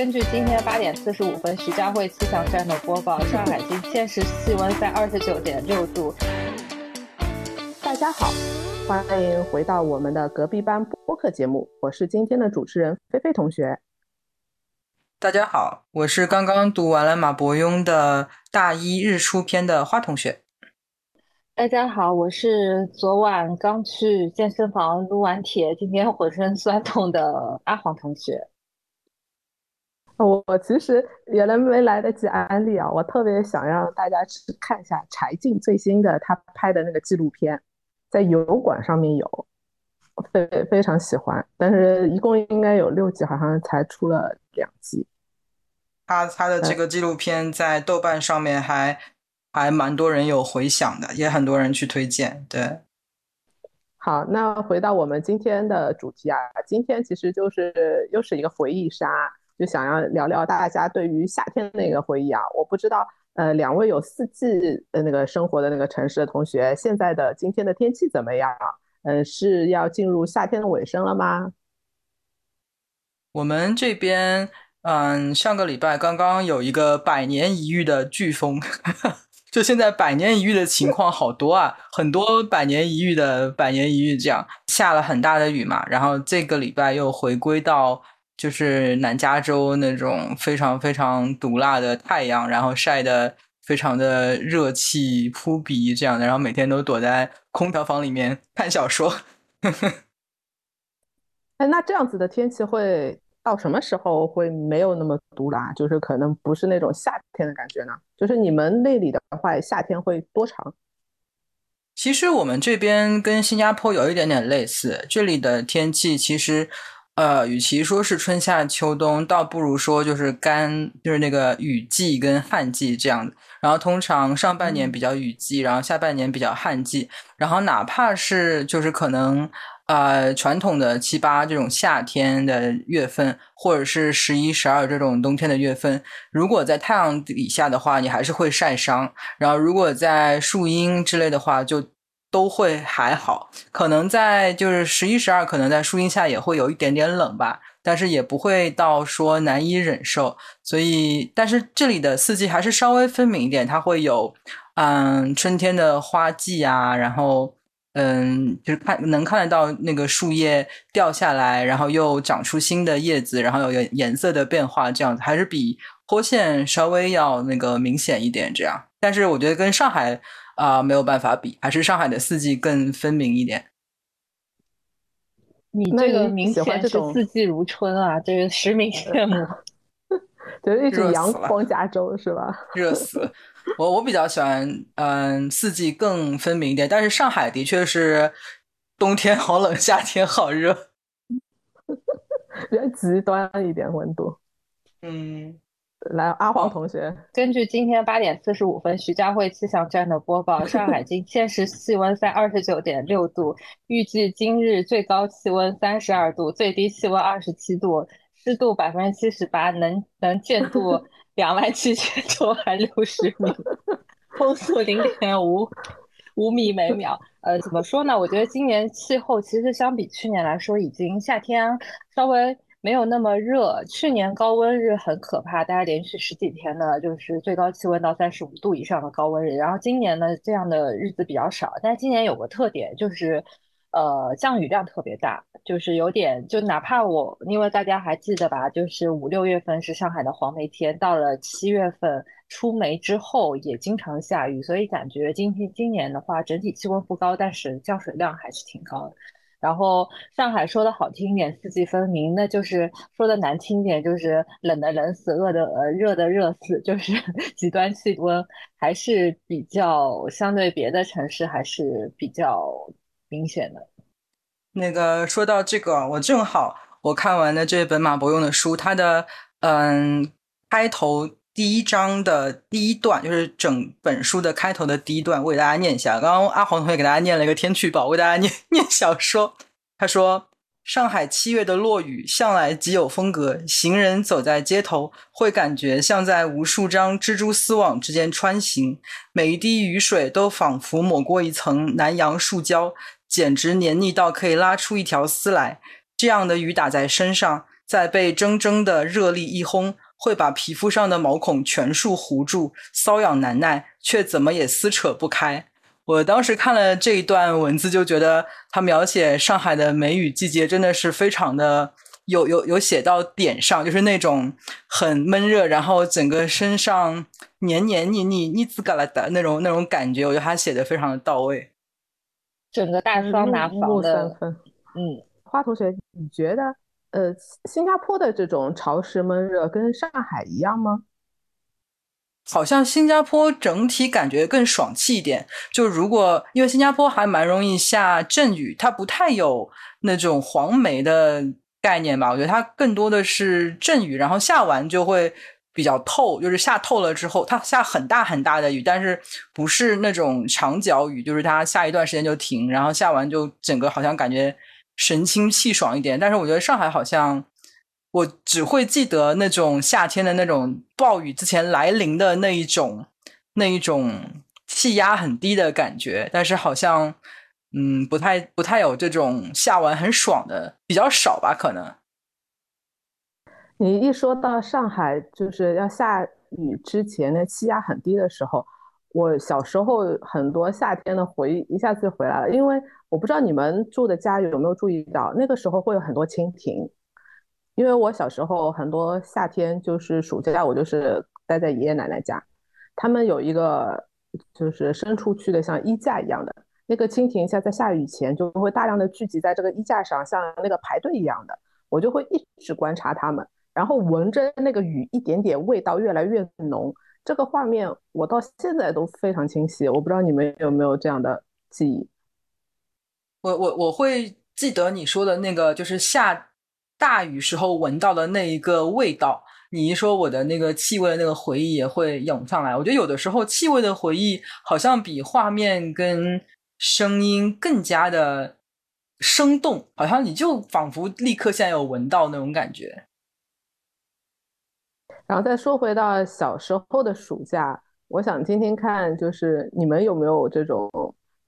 根据今天八点四十五分徐家汇气象站的播报，上海今现时气温在二十九点六度。大家好，欢迎回到我们的隔壁班播客节目，我是今天的主持人菲菲同学。大家好，我是刚刚读完了马伯庸的大一日出篇的花同学。大家好，我是昨晚刚去健身房撸完铁，今天浑身酸痛的阿黄同学。我我其实原来没来得及安利啊，我特别想让大家去看一下柴静最新的他拍的那个纪录片，在油管上面有，非非常喜欢，但是一共应该有六集，好像才出了两集。他他的这个纪录片在豆瓣上面还还蛮多人有回响的，也很多人去推荐。对，好，那回到我们今天的主题啊，今天其实就是又是一个回忆杀。就想要聊聊大家对于夏天的那个回忆啊，我不知道，呃，两位有四季的那个生活的那个城市的同学，现在的今天的天气怎么样？嗯，是要进入夏天的尾声了吗？我们这边，嗯，上个礼拜刚刚有一个百年一遇的飓风，就现在百年一遇的情况好多啊，很多百年一遇的百年一遇这样下了很大的雨嘛，然后这个礼拜又回归到。就是南加州那种非常非常毒辣的太阳，然后晒得非常的热气扑鼻这样的，然后每天都躲在空调房里面 看小说。哎，那这样子的天气会到什么时候会没有那么毒辣？就是可能不是那种夏天的感觉呢？就是你们那里的话，夏天会多长？其实我们这边跟新加坡有一点点类似，这里的天气其实。呃，与其说是春夏秋冬，倒不如说就是干，就是那个雨季跟旱季这样的。然后通常上半年比较雨季，然后下半年比较旱季。然后哪怕是就是可能呃传统的七八这种夏天的月份，或者是十一十二这种冬天的月份，如果在太阳底下的话，你还是会晒伤。然后如果在树荫之类的话，就。都会还好，可能在就是十一十二，可能在树荫下也会有一点点冷吧，但是也不会到说难以忍受。所以，但是这里的四季还是稍微分明一点，它会有嗯春天的花季啊，然后嗯就是看能看得到那个树叶掉下来，然后又长出新的叶子，然后有颜色的变化，这样子还是比坡县稍微要那个明显一点。这样，但是我觉得跟上海。啊，没有办法比，还是上海的四季更分明一点。你这个明显是四季如春啊，这个实名羡慕。就一直阳光加州是吧？热死！我我比较喜欢，嗯，四季更分明一点。但是上海的确是冬天好冷，夏天好热，比较极端一点温度。嗯。来，阿黄同学，根据今天八点四十五分徐家汇气象站的播报，上海今现时气温在二十九点六度，预计今日最高气温三十二度，最低气温二十七度，湿度百分之七十八，能能见度 两万七千九百六十米，风速零点五五米每秒。呃，怎么说呢？我觉得今年气候其实相比去年来说，已经夏天稍微。没有那么热，去年高温日很可怕，大家连续十几天呢，就是最高气温到三十五度以上的高温日。然后今年呢，这样的日子比较少，但今年有个特点就是，呃，降雨量特别大，就是有点，就哪怕我，因为大家还记得吧，就是五六月份是上海的黄梅天，到了七月份出梅之后也经常下雨，所以感觉今天今年的话，整体气温不高，但是降水量还是挺高的。然后上海说的好听一点，四季分明，那就是说的难听点，就是冷的冷死，饿的呃热的热死，就是极端气温还是比较相对别的城市还是比较明显的。那个说到这个，我正好我看完的这本马伯庸的书，它的嗯开头第一章的第一段，就是整本书的开头的第一段，我给大家念一下。刚刚阿黄同学给大家念了一个天气预报，我给大家念念小说。他说：“上海七月的落雨向来极有风格，行人走在街头会感觉像在无数张蜘蛛丝网之间穿行，每一滴雨水都仿佛抹过一层南洋树胶，简直黏腻到可以拉出一条丝来。这样的雨打在身上。”在被蒸蒸的热力一烘，会把皮肤上的毛孔全数糊住，瘙痒难耐，却怎么也撕扯不开。我当时看了这一段文字，就觉得他描写上海的梅雨季节真的是非常的有有有写到点上，就是那种很闷热，然后整个身上黏黏腻腻、腻滋嘎啦的那种那种感觉，我觉得他写的非常的到位。整个大桑拿房的，嗯，花同学，你觉得呃，新加坡的这种潮湿闷热跟上海一样吗？好像新加坡整体感觉更爽气一点。就如果因为新加坡还蛮容易下阵雨，它不太有那种黄梅的概念吧？我觉得它更多的是阵雨，然后下完就会比较透，就是下透了之后，它下很大很大的雨，但是不是那种长脚雨，就是它下一段时间就停，然后下完就整个好像感觉神清气爽一点。但是我觉得上海好像。我只会记得那种夏天的那种暴雨之前来临的那一种那一种气压很低的感觉，但是好像嗯不太不太有这种下完很爽的比较少吧？可能。你一说到上海就是要下雨之前的气压很低的时候，我小时候很多夏天的回忆一下子就回来了，因为我不知道你们住的家有没有注意到，那个时候会有很多蜻蜓。因为我小时候很多夏天就是暑假，我就是待在爷爷奶奶家，他们有一个就是伸出去的像衣架一样的那个蜻蜓，像在下雨前就会大量的聚集在这个衣架上，像那个排队一样的，我就会一直观察它们，然后闻着那个雨一点点味道越来越浓，这个画面我到现在都非常清晰。我不知道你们有没有这样的记忆？我我我会记得你说的那个就是下。大雨时候闻到的那一个味道，你一说我的那个气味的那个回忆也会涌上来。我觉得有的时候气味的回忆好像比画面跟声音更加的生动，好像你就仿佛立刻现在有闻到那种感觉。然后再说回到小时候的暑假，我想听听看，就是你们有没有这种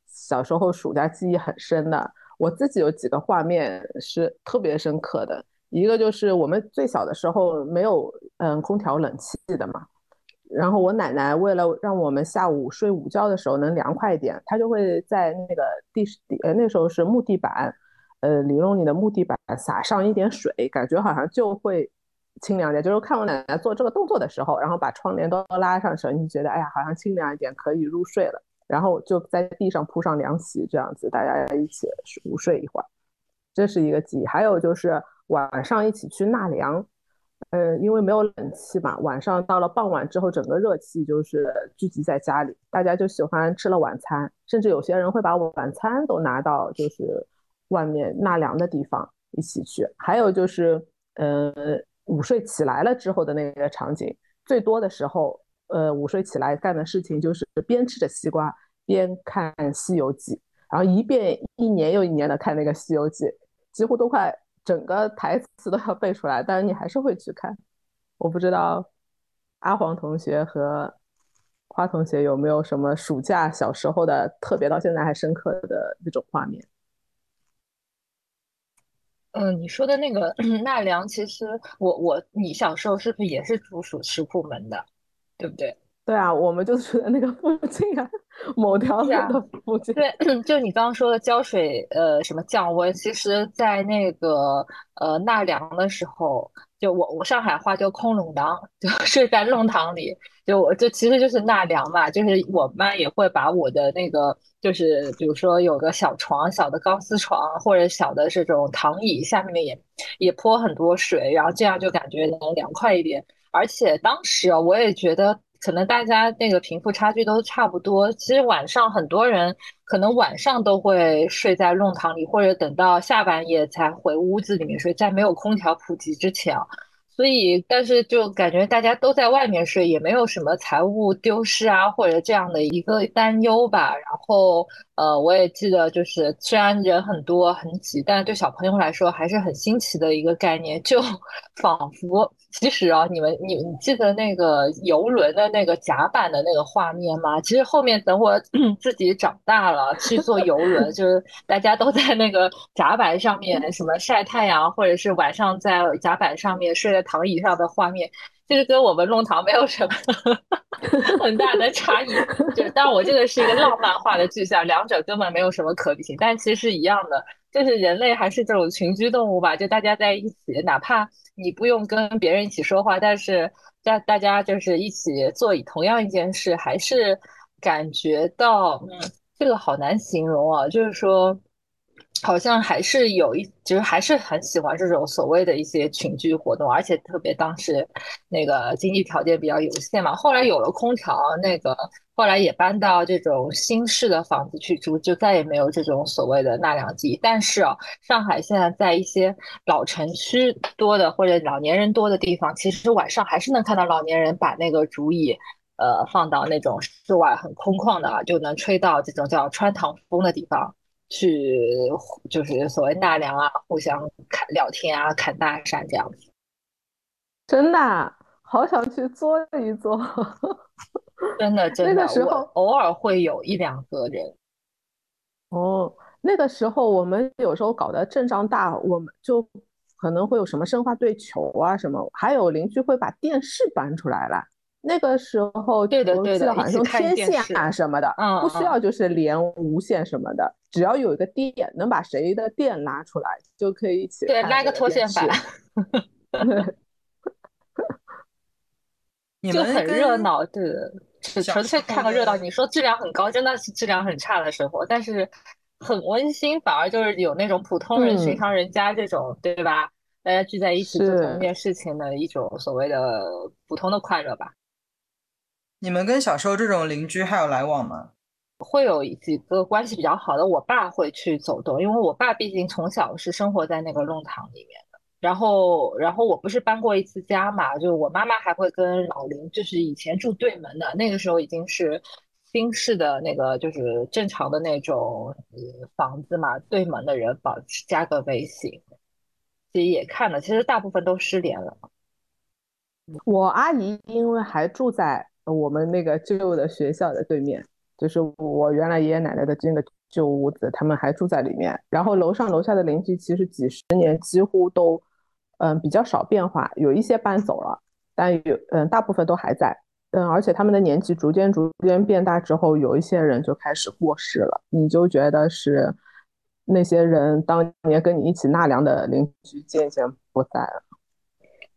小时候暑假记忆很深的？我自己有几个画面是特别深刻的，一个就是我们最小的时候没有嗯空调冷气的嘛，然后我奶奶为了让我们下午睡午觉的时候能凉快一点，她就会在那个地地呃那时候是木地板，呃里弄里的木地板撒上一点水，感觉好像就会清凉点。就是看我奶奶做这个动作的时候，然后把窗帘都拉上时候，你觉得哎呀好像清凉一点，可以入睡了。然后就在地上铺上凉席，这样子大家一起午睡一会儿，这是一个记忆。还有就是晚上一起去纳凉，嗯，因为没有冷气嘛，晚上到了傍晚之后，整个热气就是聚集在家里，大家就喜欢吃了晚餐，甚至有些人会把晚餐都拿到就是外面纳凉的地方一起去。还有就是，呃，午睡起来了之后的那个场景，最多的时候。呃，午睡起来干的事情就是边吃着西瓜边看《西游记》，然后一遍一年又一年的看那个《西游记》，几乎都快整个台词都要背出来，但是你还是会去看。我不知道阿黄同学和花同学有没有什么暑假小时候的特别到现在还深刻的那种画面？嗯，你说的那个 纳凉，其实我我你小时候是不是也是住属石库门的？对不对？对啊，我们就住在那个附近啊，某条路的附近。对，就你刚刚说的浇水，呃，什么降温？其实，在那个呃纳凉的时候，就我我上海话叫空垄堂，就 睡在弄堂里。就我就其实就是纳凉嘛，就是我妈也会把我的那个，就是比如说有个小床，小的钢丝床或者小的这种躺椅，下面也也泼很多水，然后这样就感觉能凉快一点。而且当时啊，我也觉得可能大家那个贫富差距都差不多。其实晚上很多人可能晚上都会睡在弄堂里，或者等到下半夜才回屋子里面睡，在没有空调普及之前。所以，但是就感觉大家都在外面睡，也没有什么财务丢失啊，或者这样的一个担忧吧。然后，呃，我也记得，就是虽然人很多很挤，但是对小朋友来说还是很新奇的一个概念，就 仿佛其实啊，你们你你记得那个游轮的那个甲板的那个画面吗？其实后面等我 自己长大了去坐游轮，就是大家都在那个甲板上面什么晒太阳，或者是晚上在甲板上面睡在躺椅上的画面。其实跟我们弄堂没有什么 很大的差异，就当然我这个是一个浪漫化的具象，两者根本没有什么可比性，但其实是一样的，就是人类还是这种群居动物吧，就大家在一起，哪怕你不用跟别人一起说话，但是在大家就是一起做同样一件事，还是感觉到，嗯，这个好难形容啊，就是说。好像还是有一，就是还是很喜欢这种所谓的一些群居活动，而且特别当时那个经济条件比较有限嘛。后来有了空调，那个后来也搬到这种新式的房子去住，就再也没有这种所谓的纳凉地。但是啊，上海现在在一些老城区多的或者老年人多的地方，其实晚上还是能看到老年人把那个竹椅，呃，放到那种室外很空旷的，就能吹到这种叫穿堂风的地方。去就是所谓纳凉啊，互相侃聊天啊，侃大山这样子。真的，好想去坐一坐。真的，真的。那个时候偶尔会有一两个人。哦，那个时候我们有时候搞得阵仗大，我们就可能会有什么生化队球啊什么，还有邻居会把电视搬出来了。那个时候，对的，对的，好像天线啊什么的，不需要就是连无线什么的，只要有一个电，能把谁的电拉出来，就可以一起对拉个拖线板，就很热闹，对的，纯粹看个热闹。你说质量很高，真的是质量很差的生活，但是很温馨，反而就是有那种普通人、寻常人家这种，对吧？大家聚在一起做同一件事情的一种所谓的普通的快乐吧。你们跟小时候这种邻居还有来往吗？会有几个关系比较好的，我爸会去走动，因为我爸毕竟从小是生活在那个弄堂里面的。然后，然后我不是搬过一次家嘛，就我妈妈还会跟老邻，就是以前住对门的，那个时候已经是新式的那个，就是正常的那种房子嘛，对门的人保持加个微信，其实也看了，其实大部分都失联了。我阿姨因为还住在。我们那个旧的学校的对面，就是我原来爷爷奶奶的这个旧屋子，他们还住在里面。然后楼上楼下的邻居其实几十年几乎都，嗯，比较少变化，有一些搬走了，但有嗯，大部分都还在。嗯，而且他们的年纪逐渐逐渐变大之后，有一些人就开始过世了，你就觉得是那些人当年跟你一起纳凉的邻居渐渐不在了。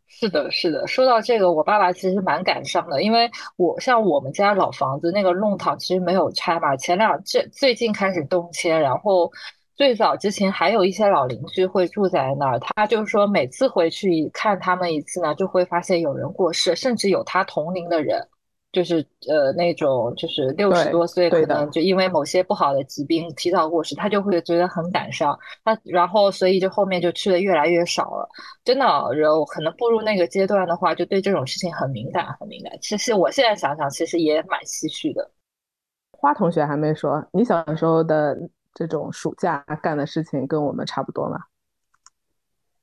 是的，是的。说到这个，我爸爸其实蛮感伤的，因为我像我们家老房子那个弄堂其实没有拆嘛，前两这最近开始动迁，然后最早之前还有一些老邻居会住在那儿。他就说每次回去看他们一次呢，就会发现有人过世，甚至有他同龄的人。就是呃那种就是六十多岁，可能就因为某些不好的疾病提早过世，他就会觉得很感伤。他然后所以就后面就去的越来越少了。真的，然后可能步入那个阶段的话，就对这种事情很敏感，很敏感。其实我现在想想，其实也蛮唏嘘的。花同学还没说，你小时候的这种暑假干的事情跟我们差不多吗？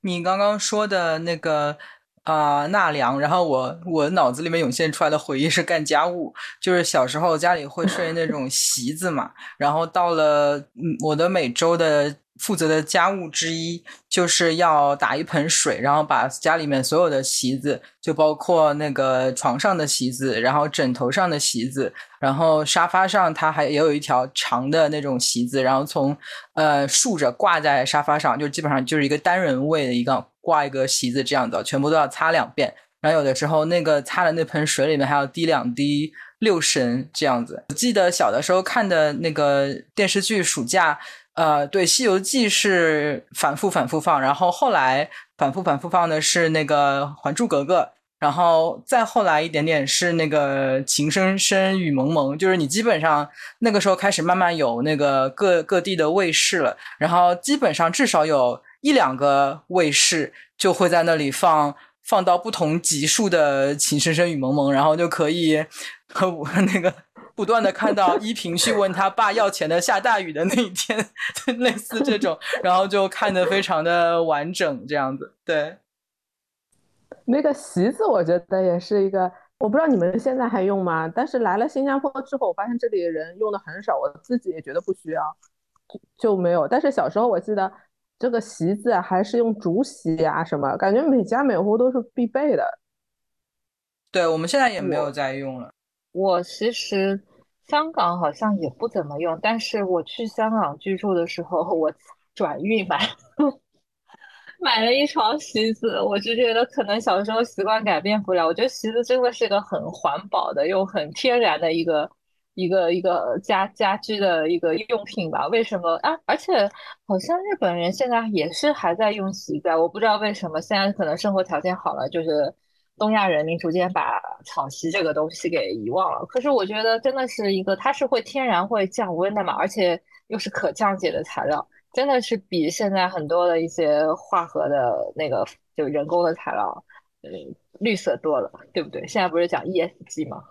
你刚刚说的那个。啊，纳凉，然后我我脑子里面涌现出来的回忆是干家务，就是小时候家里会睡那种席子嘛，然后到了嗯，我的每周的。负责的家务之一就是要打一盆水，然后把家里面所有的席子，就包括那个床上的席子，然后枕头上的席子，然后沙发上它还也有一条长的那种席子，然后从呃竖着挂在沙发上，就基本上就是一个单人位的一个挂一个席子这样的，全部都要擦两遍。然后有的时候那个擦的那盆水里面还要滴两滴六神这样子。我记得小的时候看的那个电视剧《暑假》。呃，对，《西游记》是反复反复放，然后后来反复反复放的是那个《还珠格格》，然后再后来一点点是那个《情深深雨蒙蒙》，就是你基本上那个时候开始慢慢有那个各各地的卫视了，然后基本上至少有一两个卫视就会在那里放放到不同级数的《情深深雨蒙蒙》，然后就可以和我那个。不断的看到依萍去问他爸要钱的下大雨的那一天，类似这种，然后就看得非常的完整，这样子。对，那个席子我觉得也是一个，我不知道你们现在还用吗？但是来了新加坡之后，我发现这里的人用的很少，我自己也觉得不需要，就没有。但是小时候我记得这个席子还是用竹席啊什么，感觉每家每户都是必备的。对，我们现在也没有在用了。我其实香港好像也不怎么用，但是我去香港居住的时候，我转运买 买了一床席子，我就觉得可能小时候习惯改变不了。我觉得席子真的是个很环保的又很天然的一个一个一个家家居的一个用品吧？为什么啊？而且好像日本人现在也是还在用席子，我不知道为什么现在可能生活条件好了，就是。东亚人民逐渐把草席这个东西给遗忘了，可是我觉得真的是一个，它是会天然会降温的嘛，而且又是可降解的材料，真的是比现在很多的一些化合的那个就人工的材料，嗯，绿色多了，对不对？现在不是讲 ESG 吗？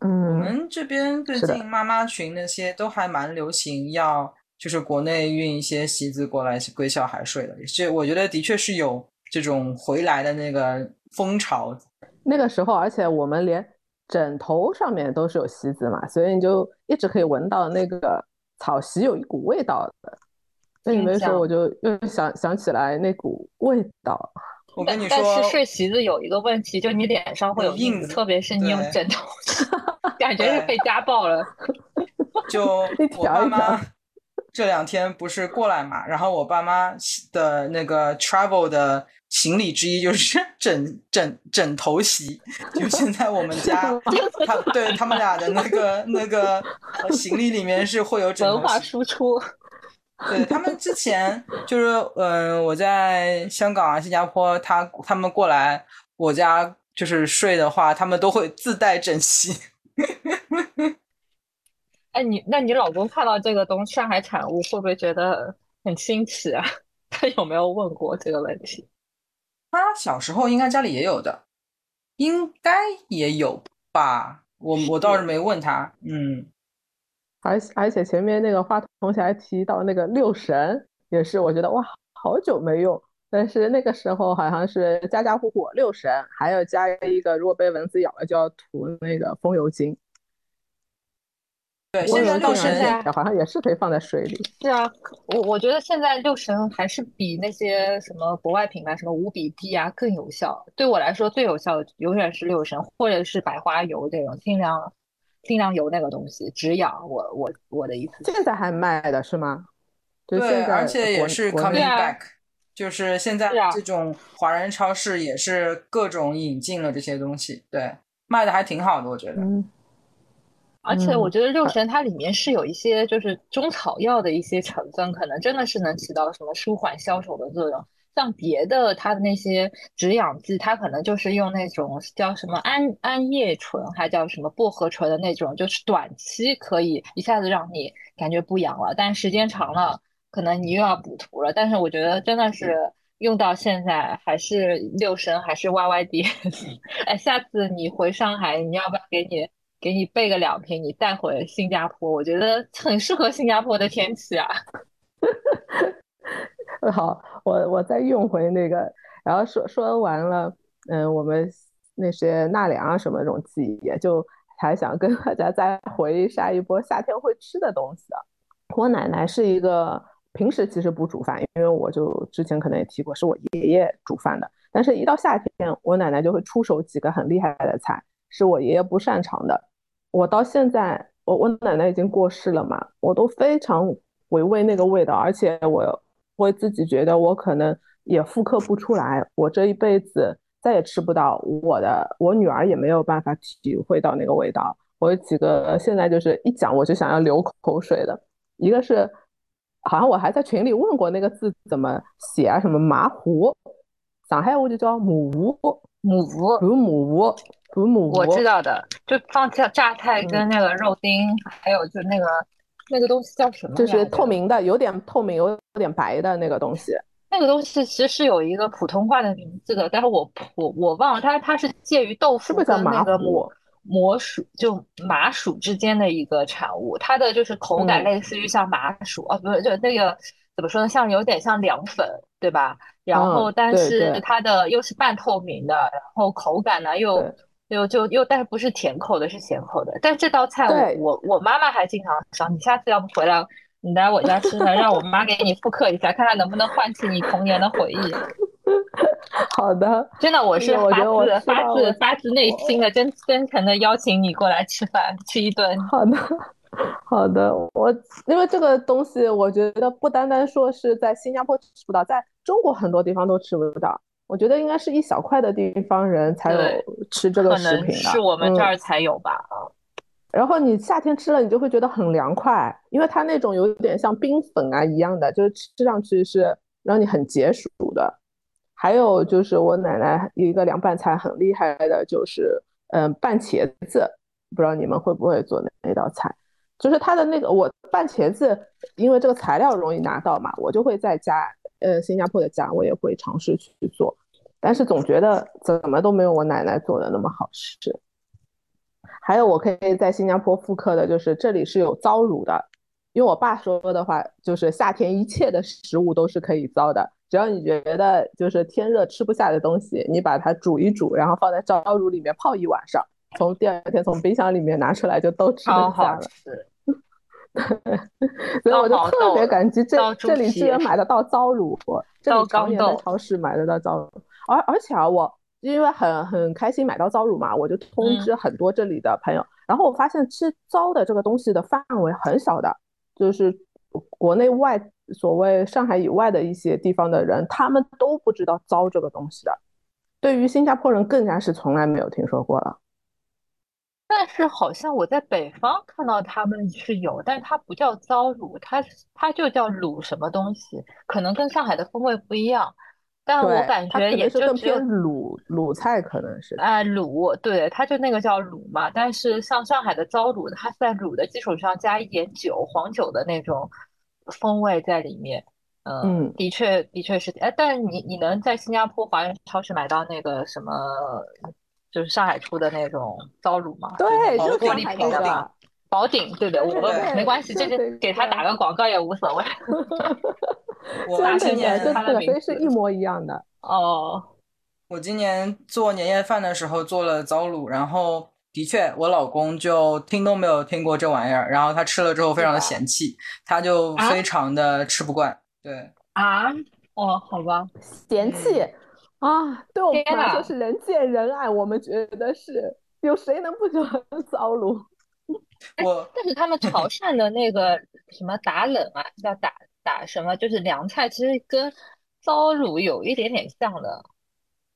嗯，我们这边最近妈妈群那些都还蛮流行，要就是国内运一些席子过来归小孩睡的，也是我觉得的确是有这种回来的那个。风潮，那个时候，而且我们连枕头上面都是有席子嘛，所以你就一直可以闻到那个草席有一股味道的。那你们说，我就又想想起来那股味道。我跟你说，但是睡席子有一个问题，就你脸上会有印子，特别是你用枕头，感觉是被家暴了。就 我爸妈 这两天不是过来嘛，然后我爸妈的那个 travel 的。行李之一就是枕枕枕头席，就现在我们家，他对他们俩的那个那个行李里面是会有枕头文化输出。对他们之前就是嗯，我在香港啊、新加坡，他他们过来我家就是睡的话，他们都会自带枕席。哎，你那你老公看到这个东上海产物，会不会觉得很新奇啊？他有没有问过这个问题？他小时候应该家里也有的，应该也有吧。我我倒是没问他。嗯，而而且前面那个花同学还提到那个六神，也是我觉得哇，好久没用。但是那个时候好像是家家户户六神，还要加一个，如果被蚊子咬了就要涂那个风油精。对，现在六神好像也是可以放在水里。是啊，我我觉得现在六神还是比那些什么国外品牌，什么五比低啊更有效。对我来说，最有效的永远是六神，或者是百花油这种清凉清凉油那个东西止痒。我我我的意思，现在还卖的是吗？对，而且也是 coming back，就是现在这种华人超市也是各种引进了这些东西，对，卖的还挺好的，我觉得。嗯 而且我觉得六神它里面是有一些就是中草药的一些成分，可能真的是能起到什么舒缓消肿的作用。像别的它的那些止痒剂，它可能就是用那种叫什么安安叶醇，还叫什么薄荷醇的那种，就是短期可以一下子让你感觉不痒了，但时间长了，可能你又要补涂了。但是我觉得真的是用到现在还是六神还是 Y Y D。哎，下次你回上海，你要不要给你？给你备个两瓶，你带回新加坡，我觉得很适合新加坡的天气啊。好，我我再用回那个，然后说说完了，嗯，我们那些纳凉啊什么那种记忆，就还想跟大家再回忆下一波夏天会吃的东西啊。我奶奶是一个平时其实不煮饭，因为我就之前可能也提过，是我爷爷煮饭的，但是一到夏天，我奶奶就会出手几个很厉害的菜，是我爷爷不擅长的。我到现在，我我奶奶已经过世了嘛，我都非常回味那个味道，而且我会自己觉得我可能也复刻不出来，我这一辈子再也吃不到，我的我女儿也没有办法体会到那个味道。我有几个现在就是一讲我就想要流口水的，一个是好像我还在群里问过那个字怎么写啊，什么麻糊，上海话就叫母糊，母糊，不母糊。煮母我知道的，就放榨榨菜跟那个肉丁，还有就那个那个东西叫什么？就是透明的，有点透明，有点白的那个东西。那个东西其实是有一个普通话的名字的，但是我我我忘了，它它是介于豆腐跟那个魔魔薯就麻薯之间的一个产物，它的就是口感嗯类似于像麻薯啊，不是，就那个怎么说呢，像有点像凉粉，对吧？然后但是它的又是半透明的，然后口感呢又对又就又但是不是甜口的，是咸口的。但这道菜我我我妈妈还经常烧，你下次要不回来，你来我家吃呢，让我妈给你复刻一下，看看能不能唤起你童年的回忆。好的，真的，我是发自发自发自内心的真真诚的邀请你过来吃饭，吃一顿。好的，好的，我因为这个东西，我觉得不单单说是在新加坡吃不到，在中国很多地方都吃不到。我觉得应该是一小块的地方人才有吃这个食品的，是我们这嗯儿才有吧。然后你夏天吃了，你就会觉得很凉快，因为它那种有点像冰粉啊一样的，就是吃上去是让你很解暑的。还有就是我奶奶有一个凉拌菜很厉害的，就是嗯拌茄子，不知道你们会不会做那那道菜？就是它的那个我拌茄子，因为这个材料容易拿到嘛，我就会在家，呃，新加坡的家我也会尝试去做，但是总觉得怎么都没有我奶奶做的那么好吃。还有我可以在新加坡复刻的，就是这里是有糟卤的，因为我爸说的话，就是夏天一切的食物都是可以糟的，只要你觉得就是天热吃不下的东西，你把它煮一煮，然后放在糟卤里面泡一晚上，从第二天从冰箱里面拿出来就都吃超得下了。好吃，所以我就特别感激这这里居然买得到糟卤，这里常年在超市买得到糟卤，而而且啊，我因为很很开心买到糟卤嘛，我就通嗯。知很多这里的朋友，然后我发现吃糟的这个东西的范围很小的，就是国内外所谓上海以外的一些地方的人，他们都不知道糟这个东西的，对于新加坡人更加是从来没有听说过了。但是好像我在北方看到他们是有，但是它不叫糟卤，它它就叫卤什么东西，可能跟上海的风味不一样。但我感觉也就是偏鲁鲁菜，可能是。哎，卤，对，它就那个叫卤嘛。但是像上海的糟卤，它是在卤的基础上加一点酒，黄酒的那种风味在里面。嗯，嗯的确，的确是。哎，但你你能在新加坡华人超市买到那个什么，就是上海出的那种糟卤嘛？对，就就是是玻璃瓶的。宝鼎，对的，我们没关系，这对个给他打个广告也无所谓。我今年就对，他的名字所以是一模一样的。哦，我今年做年夜饭的时候做了糟卤，然后的确我老公就听都没有听过这玩意儿，然后他吃了之后非常的嫌弃，他就啊非常的吃不惯。对，啊，哦，好吧，嫌弃啊，对我们来说是人见人爱，我们觉得是有谁能不喜欢 糟卤？我但是他们潮 汕的那个什么打冷啊，叫打打什么，就是凉菜，其实跟糟卤有一点点像的。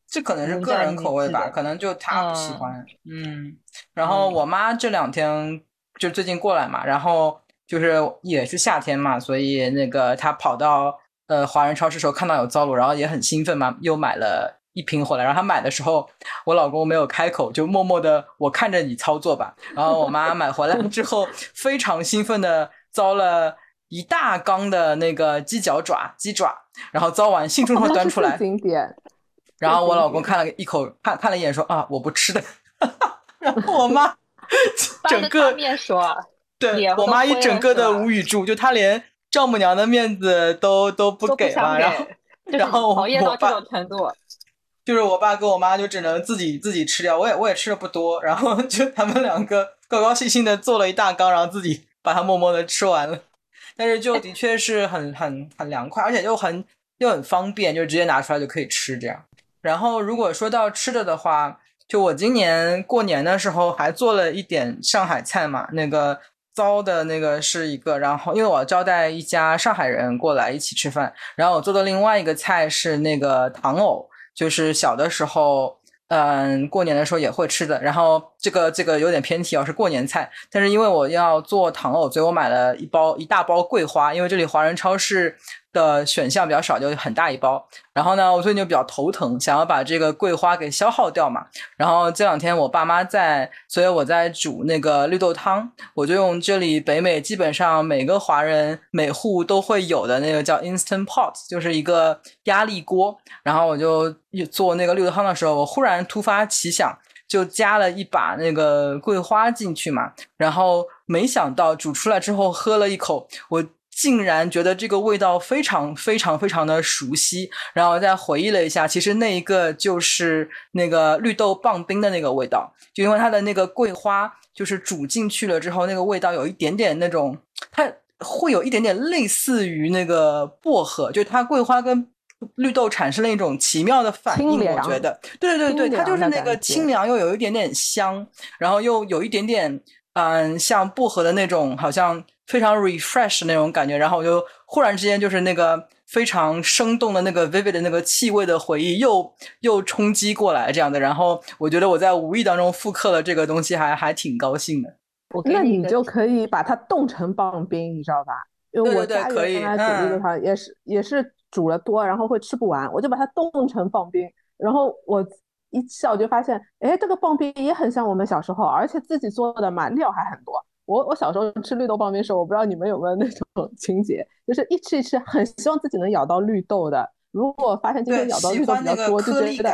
这可能是个人我不知道你口味吧，得可能就他不喜嗯欢。嗯，然后嗯我妈这两天就最近过来嘛，然后就是也是夏天嘛，所以那个她跑到呃华人超市时候看到有糟卤，然后也很兴奋嘛，又买了一瓶回来。然后他买的时候，我老公没有开口，就默默的我看着你操作吧。然后我妈买回来之后，非常兴奋的糟了。一大缸的那个鸡脚爪、鸡爪，然后糟完兴冲冲端出来，经典。然后我老公看了一口，看看了一眼说啊，我不吃的。然后我妈整个面说啊，对我妈一整个的无语住，就她连丈母娘的面子都都不给嘛。然后 然后熬夜到这种程度。就是我爸跟我妈就只能自己自己吃掉，我也我也吃的不多。然后就他们两个高高兴兴的做了一大缸，然后自己把它默默的吃完了。但是就的确是很很很凉快，而且又很又很方便，就直接拿出来就可以吃这样。然后如果说到吃的的话，就我今年过年的时候还做了一点上海菜嘛，那个糟的那个是一个，然后因为我招待一家上海人过来一起吃饭，然后我做的另外一个菜是那个糖藕，就是小的时候。嗯，过年的时候也会吃的。然后这个这个有点偏题哦，是过年菜。但是因为我要做糖藕，所以我买了一包一大包桂花。因为这里华人超市的选项比较少，就很大一包。然后呢，我最近就比较头疼，想要把这个桂花给消耗掉嘛。然后这两天我爸妈在，所以我在煮那个绿豆汤，我就用这里北美基本上每个华人每户都会有的那个叫 Instant Pot，就是一个压力锅。然后我就做那个绿豆汤的时候，我忽然突发奇想。就加了一把那个桂花进去嘛，然后没想到煮出来之后喝了一口，我。竟然觉得这个味道非常非常非常的熟悉，然后再回忆了一下，其实那一个就是那个绿豆棒冰的那个味道，就因为它的那个桂花就是煮进去了之后，那个味道有一点点那种，它会有一点点类似于那个薄荷，就它桂花跟绿豆产生了一种奇妙的反应，我觉得，对对对对，它就是那个清凉又有一点点香，然后又有一点点嗯像薄荷的那种好像。非常 refresh 那种感觉，然后我就忽然之间就是那个非常生动的那个 vivid 的那个气味的回忆又又冲击过来，这样的。然后我觉得我在无意当中复刻了这个东西，还还挺高兴的。我那你就可以把它冻成棒冰，你知道吧？因为我家里原来煮绿豆汤也是也是煮了多，然后会吃不完，我就把它冻成棒冰。然后我一吃，我就发现，哎，这个棒冰也很像我们小时候，而且自己做的嘛，料还很多。我我小时候吃绿豆棒冰的时候，我不知道你们有没有那种 情节，就是一吃一吃，很希望自己能咬到绿豆的。如果发现今天咬到绿豆比较多，就觉得，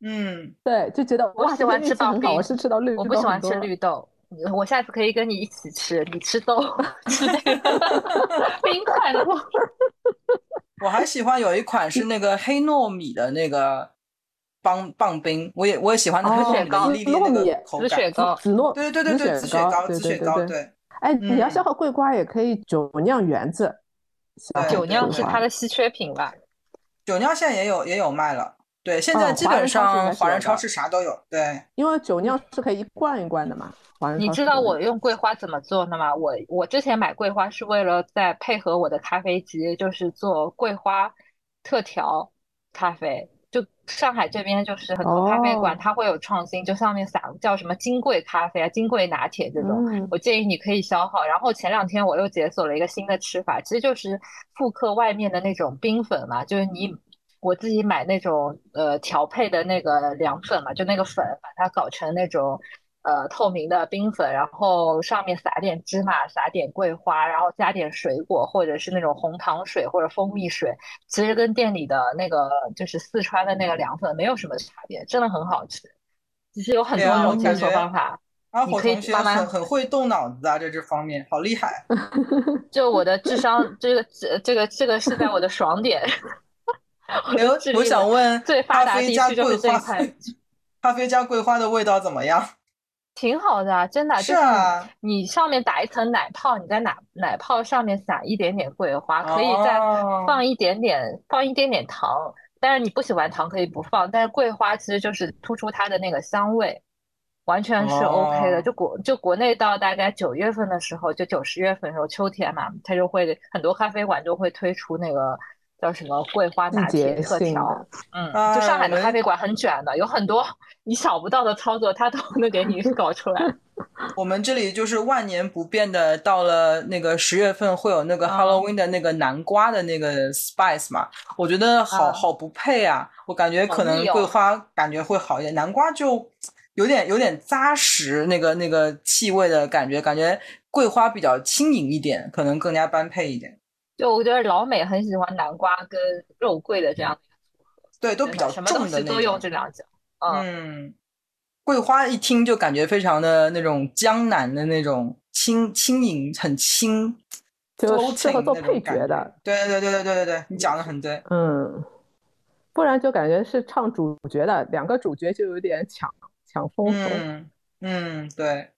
嗯，对，就觉得我喜欢吃棒冰，我是吃到绿豆，我不喜欢吃绿豆。我下次可以跟你一起吃，你吃豆，吃那个 冰块的。我还喜欢有一款是那个黑糯米的那个。棒棒冰，我也我也喜欢那个雪糕，粒粒那个口感，紫雪糕，紫糯，对对对对，紫雪糕，紫雪糕，对。哎，你要消耗桂花，也可以酒酿圆子。酒酿是它的稀缺品吧？酒酿现在也有也有卖了。对，现在基本上华人超市啥都有。对，因为酒酿是可以一罐一罐的嘛。你知道我用桂花怎么做的吗？我我之前买桂花是为了在配合我的咖啡机，就是做桂花特调咖啡。就上海这边就是很多咖啡馆，它会有创新，就上面撒叫什么金桂咖啡啊、金桂拿铁这种。我建议你可以消耗。然后前两天我又解锁了一个新的吃法，其实就是复刻外面的那种冰粉嘛，就是你我自己买那种呃调配的那个凉粉嘛，就那个粉，把它搞成那种。呃，透明的冰粉，然后上面撒点芝麻，撒点桂花，然后加点水果，或者是那种红糖水或者蜂蜜水，其实跟店里的那个就是四川的那个凉粉没有什么差别，真的很好吃。其实有很多种解锁方法，你可以慢慢很会动脑子啊，在这方面好厉害。就我的智商，这个这这个这个是在我的爽点。我想问，最发达地区就是这块。咖啡加桂花的味道怎么样？挺好的，真的就是你上面打一层奶泡，你在奶奶泡上面撒一点点桂花，可以再放一点点放一点点糖。但是你不喜欢糖可以不放，但是桂花其实就是突出它的那个香味，完全是 OK 的。就国就国内到大概九月份的时候，就九十月份的时候，秋天嘛，它就会很多咖啡馆就会推出那个。叫什么桂花拿铁特调？嗯，就上海的咖啡馆很卷的，有很多你想不到的操作，他都 能给你搞出来。我们这里就是万年不变的，到了那个十月份会有那个 Halloween 的那个南瓜的那个 spice 嘛？我觉得好好不配啊！我感觉可能桂花感觉会好一点，南瓜就有点有点扎实，那个那个气味的感觉，感觉桂花比较轻盈一点，可能更加般配一点。就我觉得老美很喜欢南瓜跟肉桂的这样的一个组合，对，都比较重的都用这两种。嗯，桂花一听就感觉非常的那种江南的那种轻轻盈，很轻，就适合做配角的。对对对对对对对，你讲的很对。嗯，不然就感觉是唱主角的，两个主角就有点抢抢风头。嗯嗯，对。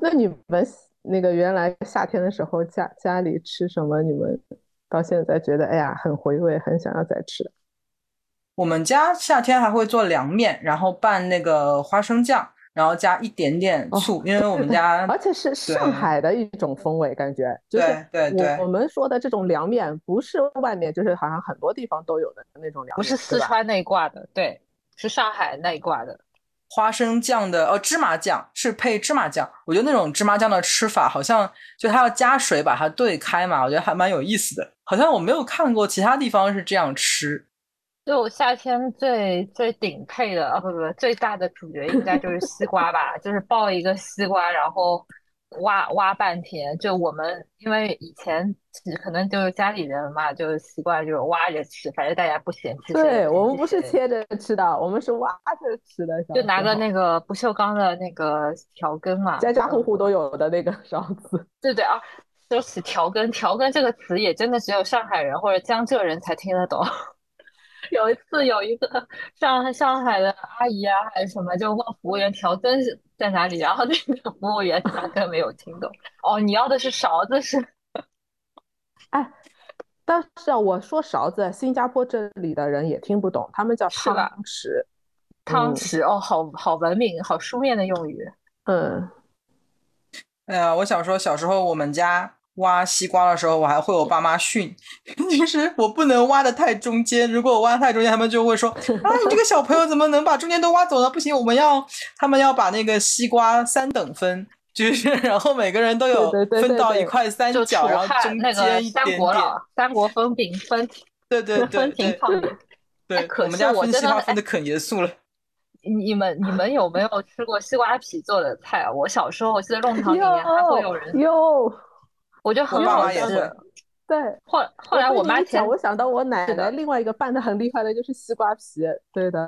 那你们？那个原来夏天的时候家家里吃什么？你们到现在觉得哎呀很回味，很想要再吃。我们家夏天还会做凉面，然后拌那个花生酱，然后加一点点醋，因为我们家而且是上海的一种风味，感觉就是对对。我们说的这种凉面不是外面就是好像很多地方都有的那种凉面，不是四川那一挂的，对，是上海那一挂的。花生酱的哦，芝麻酱是配芝麻酱。我觉得那种芝麻酱的吃法，好像就它要加水把它兑开嘛，我觉得还蛮有意思的。好像我没有看过其他地方是这样吃。就夏天最最顶配的啊，不不，最大的主角应该就是西瓜吧，就是抱一个西瓜，然后挖挖半天。就我们因为以前可能就是家里人嘛，就习惯就是挖着吃，反正大家不嫌弃。对我们不是切着吃的，我们是挖着吃的。就拿个那个不锈钢的那个调羹嘛，家家户户都有的那个勺子。对对啊，说起调羹，调羹这个词也真的只有上海人或者江浙人才听得懂。有一次，有一个上上海的阿姨啊，还是什么，就问服务员调羹是在哪里，然后那个服务员压根没有听懂。哦，你要的是勺子是？哎，但是啊，我说勺子，新加坡这里的人也听不懂，他们叫汤匙。汤匙哦，好好文明，好书面的用语。嗯。哎呀，我想说，小时候我们家。挖西瓜的时候，我还会我爸妈训，就是我不能挖的太中间。如果我挖太中间，他们就会说：“啊，你这个小朋友怎么能把中间都挖走呢？不行，我们要他们要把那个西瓜三等分，就是 然后每个人都有分到一块三角，然后中间一点点。三国分饼分，对对对，分庭抗礼。对，我们家分西瓜分的可严肃了。你们你们有没有吃过西瓜皮做的菜？我小时候我记得弄 堂里面还会有人有。我觉得很好吃。对，后后来我妈讲，我想到我奶奶另外一个拌的很厉害的就是西瓜皮。对的。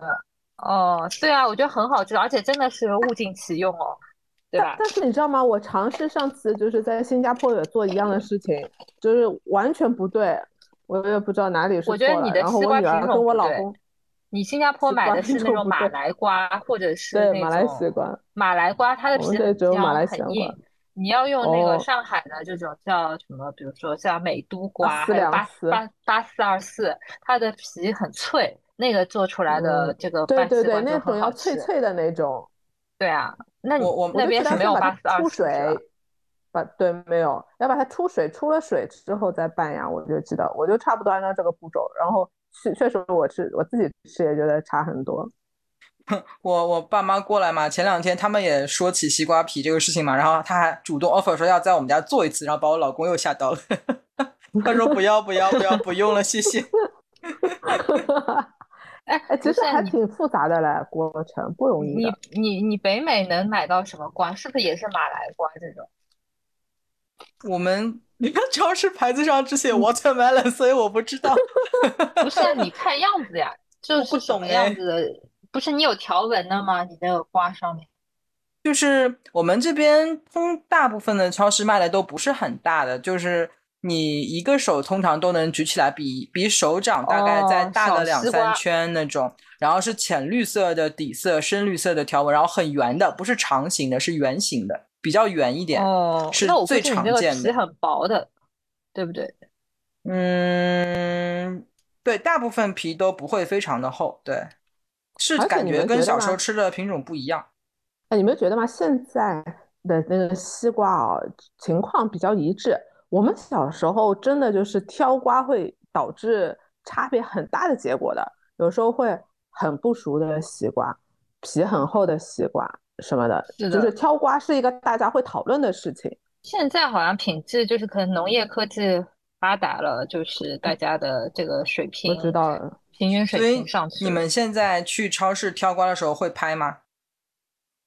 哦，对啊，我觉得很好吃，而且真的是物尽其用哦，对吧？但是你知道吗？我尝试上次就是在新加坡也做一样的事情，就是完全不对，我也不知道哪里是错了。然后我女儿跟我老公，你新加坡买的是那种马来瓜，或者是对马来西瓜。马来瓜它的皮只有马来西瓜。你要用那个上海的这种叫什么？比如说像美都瓜，还有八八八四二四，它的皮很脆，那个做出来的这个对对对，那种要脆脆的那种。对啊，那我我那边是没有八四二四。把对没有，要把它出水，出了水之后再拌呀。我就记得，我就差不多按照这个步骤，然后确确实我吃我自己吃也觉得差很多。我我爸妈过来嘛，前两天他们也说起西瓜皮这个事情嘛，然后他还主动 offer 说要在我们家做一次，然后把我老公又吓到了。他说不要不要不要不用了，谢谢。哎哎，其实还挺复杂的嘞，过程不容易。你你你北美能买到什么瓜？是不是也是马来瓜这种？我们你看超市牌子上只写 watermelon，所以我不知道。不是，你看样子呀，就是什么样子的。不是你有条纹的吗？你那个瓜上面，就是我们这边通大部分的超市卖的都不是很大的，就是你一个手通常都能举起来，比比手掌大概再大个两三圈那种。然后是浅绿色的底色，深绿色的条纹，然后很圆的，不是长形的，是圆形的，比较圆一点。哦，是最常见的。皮很薄的，对不对？嗯，对，大部分皮都不会非常的厚，对。是感觉跟小时候吃的品种不一样。哎，你没有觉得吗？现在的那个西瓜啊，情况比较一致。我们小时候真的就是挑瓜会导致差别很大的结果的，有时候会很不熟的西瓜，皮很厚的西瓜什么的，就是挑瓜是一个大家会讨论的事情。现在好像品质就是可能农业科技发达了，就是大家的这个水平。我知道了。平均水平上去。你们现在去超市挑瓜的时候会拍吗？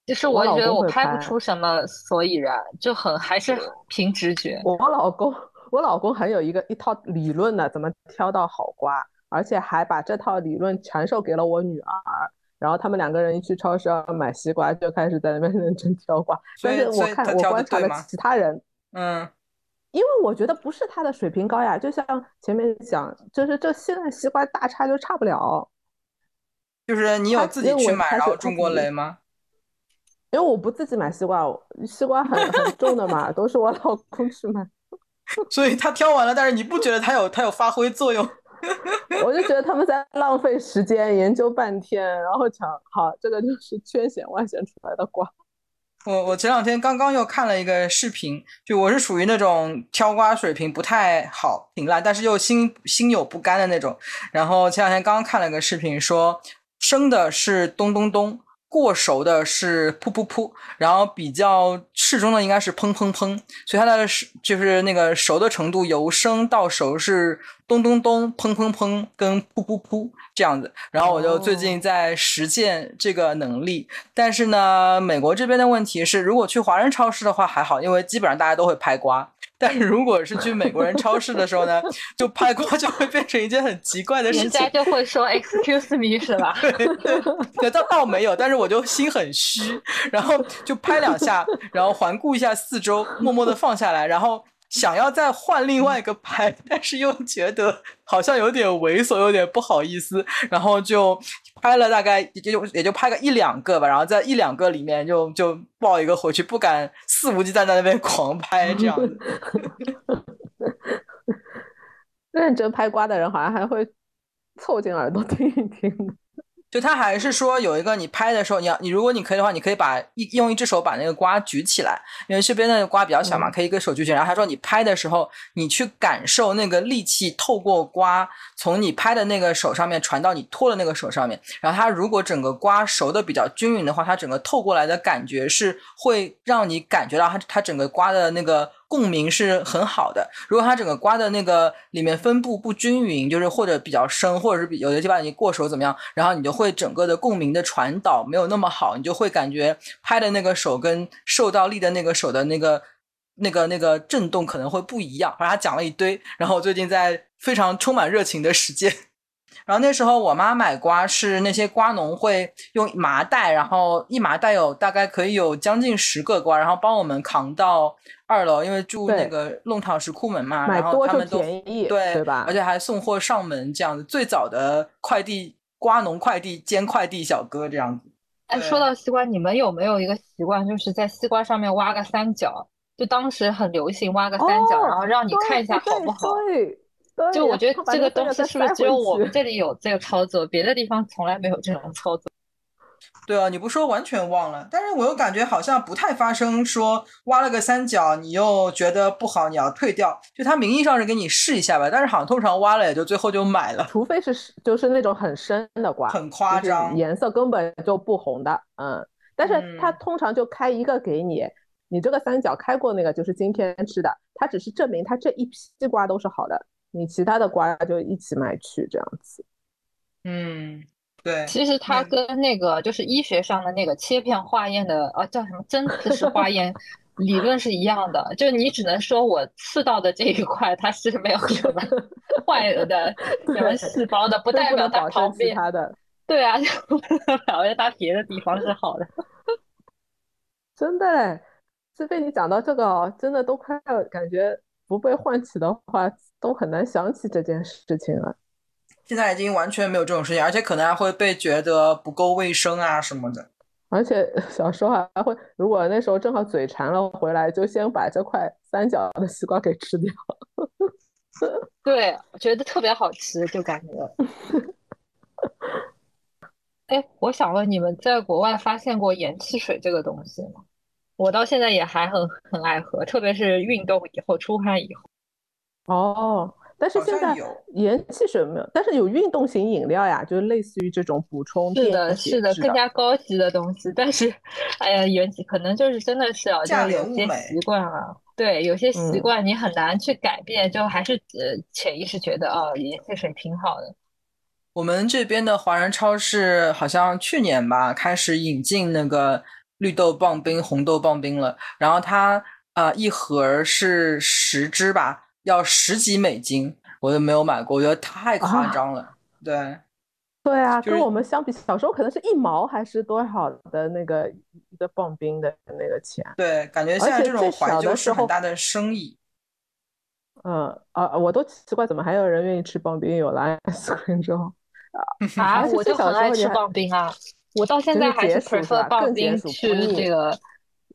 其实我觉得我拍不出什么所以然，就很还是凭直觉。我老公，我老公还有一个一套理论呢，怎么挑到好瓜，而且还把这套理论传授给了我女儿。然后他们两个人一去超市要买西瓜，就开始在那边认真挑瓜。但是我看我观察了其他人，嗯。因为我觉得不是他的水平高呀，就像前面讲，就是这现在西瓜大差就差不了。就是你有自己去买然后中过雷吗？因为我不自己买西瓜，西瓜很很重的嘛，都是我老公去买。所以他挑完了，但是你不觉得他有他有发挥作用？我就觉得他们在浪费时间研究半天，然后讲好这个就是千选万选出来的瓜。我我前两天刚刚又看了一个视频，就我是属于那种挑瓜水平不太好，挺烂，但是又心心有不甘的那种。然后前两天刚刚看了个视频，说生的是咚咚咚，过熟的是噗噗噗，然后比较适中的应该是砰砰砰，所以它的是就是那个熟的程度由生到熟是咚咚咚、砰砰砰跟噗噗噗这样子。然后我就最近在实践这个能力，但是呢，美国这边的问题是，如果去华人超市的话还好，因为基本上大家都会拍瓜。但是如果是去美国人超市的时候呢，就拍瓜就会变成一件很奇怪的事情。人家就会说 “excuse me” 是吧？对，倒倒没有，但是我就心很虚，然后就拍两下，然后环顾一下四周，默默的放下来，然后想要再换另外一个拍，但是又觉得好像有点猥琐，有点不好意思，然后就。拍了大概也就也就拍个一两个吧，然后在一两个里面就就抱一个回去，不敢肆无忌惮在那边狂拍这样子。认真拍瓜的人好像还会凑近耳朵听一听。就他还是说有一个你拍的时候，你要你如果你可以的话，你可以把一用一只手把那个瓜举起来，因为这边的瓜比较小嘛，可以一个手举起来。然后他说你拍的时候，你去感受那个力气透过瓜从你拍的那个手上面传到你托的那个手上面。然后它如果整个瓜熟的比较均匀的话，它整个透过来的感觉是会让你感觉到它它整个瓜的那个。共鸣是很好的。如果它整个瓜的那个里面分布不均匀，就是或者比较深，或者是有的地方已经过熟怎么样，然后你就会整个的共鸣的传导没有那么好，你就会感觉拍的那个手跟受到力的那个手的那个那个那个震动可能会不一样。反正他讲了一堆，然后我最近在非常充满热情的实践。然后那时候我妈买瓜是那些瓜农会用麻袋，然后一麻袋有大概可以有将近十个瓜，然后帮我们扛到二楼，因为住那个弄堂石库门嘛，然后他们都对对吧？而且还送货上门这样子，最早的快递瓜农快递兼快递小哥这样子。哎，说到西瓜，你们有没有一个习惯，就是在西瓜上面挖个三角？就当时很流行挖个三角，然后让你看一下好不好？对。就我觉得这个东西是不是只有我们这里有这个操作，别的地方从来没有这种操作？对啊，你不说完全忘了，但是我又感觉好像不太发生。说挖了个三角，你又觉得不好，你要退掉。就他名义上是给你试一下吧，但是好像通常挖了也就最后就买了。除非是就是那种很深的瓜，很夸张，颜色根本就不红的。嗯，但是它通常就开一个给你，你这个三角开过那个就是今天吃的，它只是证明它这一批瓜都是好的。你其他的瓜就一起买去这样子，嗯，对。其实它跟那个就是医学上的那个切片化验的，呃，叫什么针刺式化验理论是一样的。就你只能说我刺到的这一块它是没有什么 坏的什么细胞的，不代表它旁边的。对啊，不代表它别的地方是好的。真的嘞，是被你讲到这个哦，真的都快要感觉不被唤起的话。都很难想起这件事情了。现在已经完全没有这种事情，而且可能还会被觉得不够卫生啊什么的。而且 小时候还会，如果那时候正好嘴馋了，回来就先把这块三角的西瓜给吃掉。对，我觉得特别好吃，就感觉。哎，我想问你们，在国外发现过盐汽水这个东西吗？我到现在也还很很爱喝，特别是运动以后出汗以后。哦，但是现在盐汽水没有，但是有运动型饮料呀，就是类似于这种补充是的，是的，更加高级的东西。但是，哎呀，原可能就是真的是啊，就有些习惯啊。对，有些习惯你很难去改变，就还是呃潜意识觉得啊，盐汽水挺好的。我们这边的华人超市好像去年吧开始引进那个绿豆棒冰、红豆棒冰了，然后它啊一盒是十支吧。要十几美金，我都没有买过，我觉得太夸张了。对，对啊，跟我们相比，小时候可能是一毛还是多少的那个一个棒冰的那个钱。对，感觉现在这种怀旧是很大的生意。嗯啊，我都奇怪怎么还有人愿意吃棒冰，有了 ice cream 之后啊，我就很爱吃棒冰啊，我到现在还是 prefer 棒冰去这个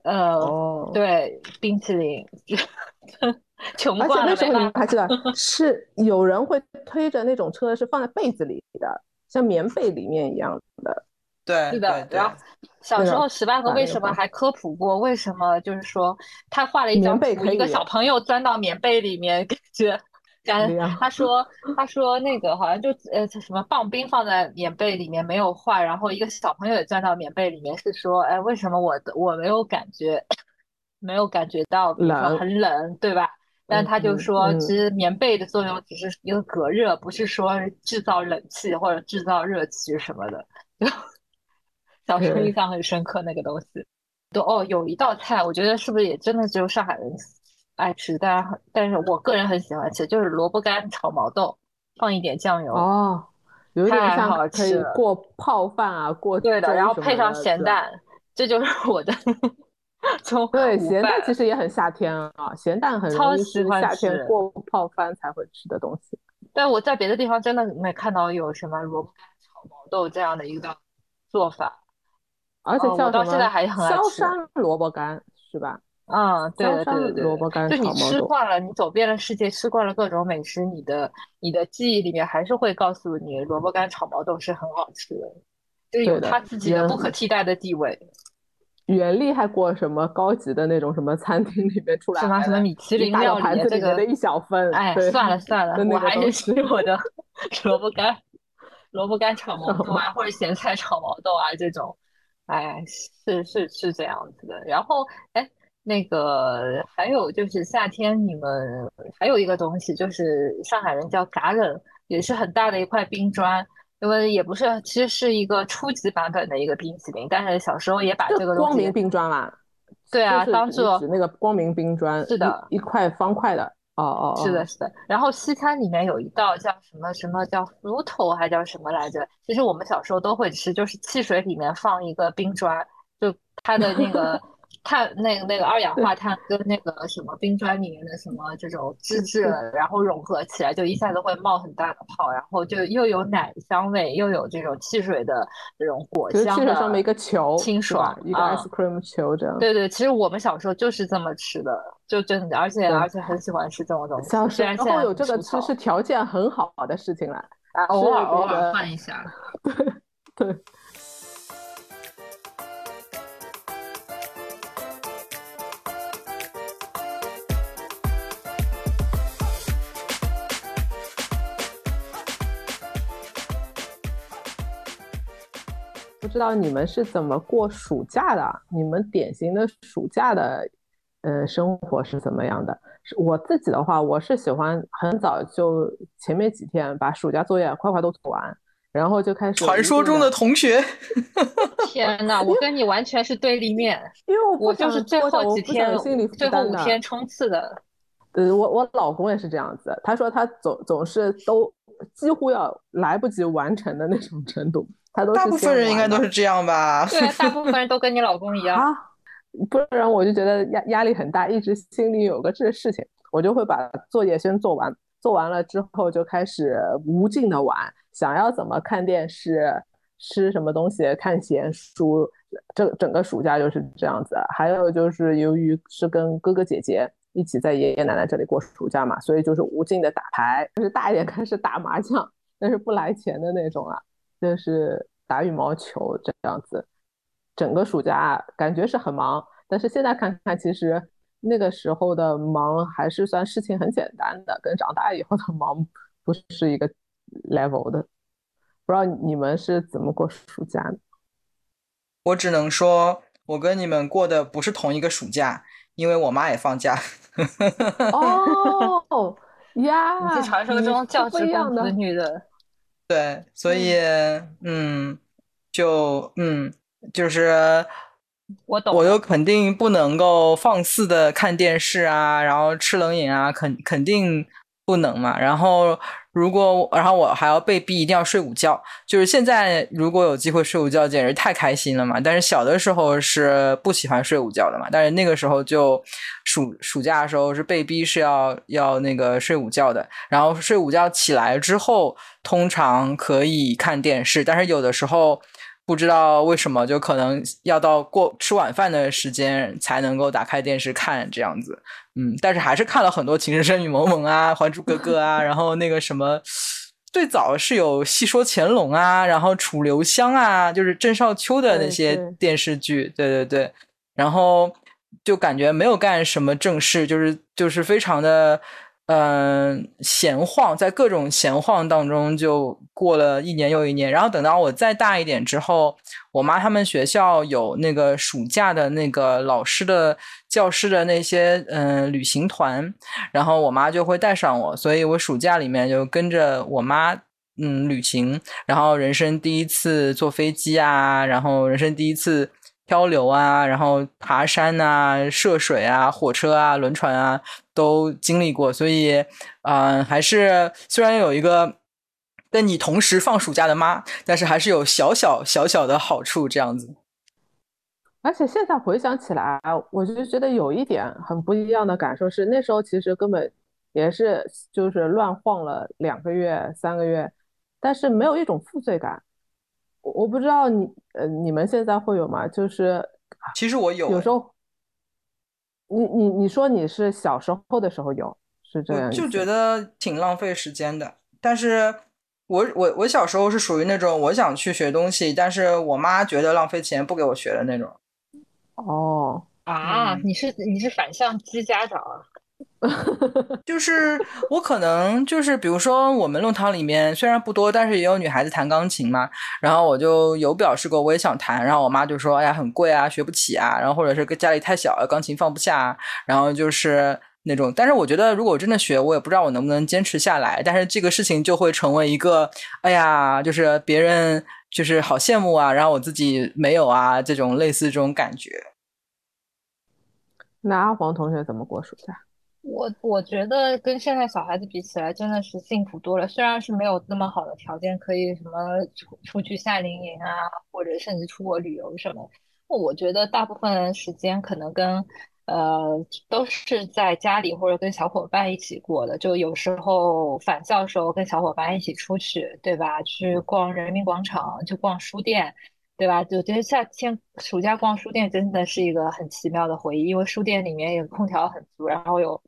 呃，对冰淇淋。穷而且那时候你们还记得，是有人会推着那种车，是放在被子里的，像棉被里面一样的。对，是的。然后小时候十万个为什么还科普过？为什么就是说他画了一张图，一个小朋友钻到棉被里面，感觉 干，他说他说那个好像就呃什么棒冰放在棉被里面没有坏，然后一个小朋友也钻到棉被里面，是说哎为什么我的我没有感觉 没有感觉到冷很冷对吧？但他就说其实棉被的作用只是一个隔热，不是说制造冷气或者制造热气什么的。小时候印象很深刻那个东西。都哦有一道菜，我觉得是不是也真的只有上海人？爱吃，但是但是我个人很喜欢吃，就是萝卜干炒毛豆，放一点酱油哦，有点像可以过泡饭啊，过对的，然后配上咸蛋，这就是我的。对，咸蛋其实也很夏天啊，咸蛋很容易是夏天过泡饭才会吃的东西。但我在别的地方真的没看到有什么萝卜干炒毛豆这样的一个做法，而且我到现在还很爱吃萧山萝卜干，是吧？嗯，对对对对，萝卜干就你吃惯了，你走遍了世界，吃惯了各种美食，你的你的记忆里面还是会告诉你，萝卜干炒毛豆是很好吃的，就有它自己的不可替代的地位。原力还过什么高级的那种什么餐厅里面出来什么什么米其林料理这个的一小份，哎，算了算了，我还是吃我的萝卜干，萝卜干炒 毛豆啊，或者咸菜炒毛豆啊这种，哎，是是是这样子的。然后哎。那个还有就是夏天，你们还有一个东西，就是上海人叫嘎冷，也是很大的一块冰砖，因为也不是，其实是一个初级版本的一个冰淇淋，但是小时候也把这个光明冰砖啦，对啊，当做那个光明冰砖，是的，一块方块的，哦哦，是的，是的。然后西餐里面有一道叫什么什么叫 fruit 头还叫什么来着？其实我们小时候都会吃，就是汽水里面放一个冰砖，就它的那个。碳那个那个二氧化碳跟那个什么冰砖里面的什么这种脂质，然后融合起来，就一下子会冒很大的泡，然后就又有奶香味，又有这种汽水的这种果香的，上面一个球，清爽，一个 ice cream 球这样。对对，其实我们小时候就是这么吃的，就真的，而且而且很喜欢吃这种东西。小时候有这个吃是条件很好的事情了，啊，偶尔偶尔换一下，对 对。不知道你们是怎么过暑假的？你们典型的暑假的，呃，生活是怎么样的？我自己的话，我是喜欢很早就前面几天把暑假作业快快都做完，然后就开始。传说中的同学，天哪，我跟你完全是对立面，因为我就是最后几天，最后五天冲刺的。呃，我我老公也是这样子，他说他总总是都几乎要来不及完成的那种程度。大部分人应该都是这样吧？对，大部分人都跟你老公一样。不然我就觉得压压力很大，一直心里有个这事情，我就会把作业先做完。做完了之后就开始无尽的玩，想要怎么看电视、吃什么东西、看闲书，这整个暑假就是这样子。还有就是由于是跟哥哥姐姐一起在爷爷奶奶这里过暑假嘛，所以就是无尽的打牌，就是大一点 开始打麻将，但是不来钱的那种了。就是打羽毛球这样子，整个暑假感觉是很忙，但是现在看看，其实那个时候的忙还是算事情很简单的，跟长大以后的忙不是一个 level 的。不知道你们是怎么过暑假的？我只能说，我跟你们过的不是同一个暑假，因为我妈也放假。哦呀，是传说中教职工子女的。对，所以嗯，就嗯，就是我懂，我又肯定不能够放肆的看电视啊，然后吃冷饮啊，肯肯定不能嘛。然后如果然后我还要被逼一定要睡午觉，就是现在如果有机会睡午觉，简直太开心了嘛。但是小的时候是不喜欢睡午觉的嘛，但是那个时候就暑暑假的时候是被逼是要要那个睡午觉的，然后睡午觉起来之后。通常可以看电视，但是有的时候不知道为什么，就可能要到过吃晚饭的时间才能够打开电视看这样子。嗯，但是还是看了很多《情深深雨蒙蒙》啊，《还珠格格》啊，然后那个什么，最早是有《戏说乾隆》啊，然后《楚留香》啊，就是郑少秋的那些电视剧。对对对，然后就感觉没有干什么正事，就是就是非常的。嗯，闲晃，在各种闲晃当中就过了一年又一年。然后等到我再大一点之后，我妈他们学校有那个暑假的那个老师的教师的那些嗯旅行团，然后我妈就会带上我，所以我暑假里面就跟着我妈嗯旅行。然后人生第一次坐飞机啊，然后人生第一次。漂流啊，然后爬山啊，涉水啊，火车啊，轮船啊，都经历过，所以，嗯，还是虽然有一个跟你同时放暑假的妈，但是还是有小小小小的好处这样子。而且现在回想起来，我就觉得有一点很不一样的感受是，那时候其实根本也是就是乱晃了两个月、三个月，但是没有一种负罪感。我不知道你呃，你们现在会有吗？就是其实我有，有时候你你你说你是小时候的时候有是这样，就觉得挺浪费时间的。但是我我我小时候是属于那种我想去学东西，但是我妈觉得浪费钱不给我学的那种。哦啊，你是你是反向激家长啊？就是我可能就是比如说我们弄堂里面虽然不多，但是也有女孩子弹钢琴嘛。然后我就有表示过我也想弹，然后我妈就说：“哎呀，很贵啊，学不起啊。”然后或者是家里太小了，钢琴放不下。然后就是那种，但是我觉得如果真的学，我也不知道我能不能坚持下来。但是这个事情就会成为一个，哎呀，就是别人就是好羡慕啊，然后我自己没有啊，这种类似这种感觉。那阿黄同学怎么过暑假？我我觉得跟现在小孩子比起来，真的是幸福多了。虽然是没有那么好的条件，可以什么出出去夏令营啊，或者甚至出国旅游什么。我觉得大部分时间可能跟呃都是在家里或者跟小伙伴一起过的。就有时候返校时候跟小伙伴一起出去，对吧？去逛人民广场，去逛书店，对吧？就觉得夏天暑假逛书店真的是一个很奇妙的回忆，因为书店里面有空调很足，然后有。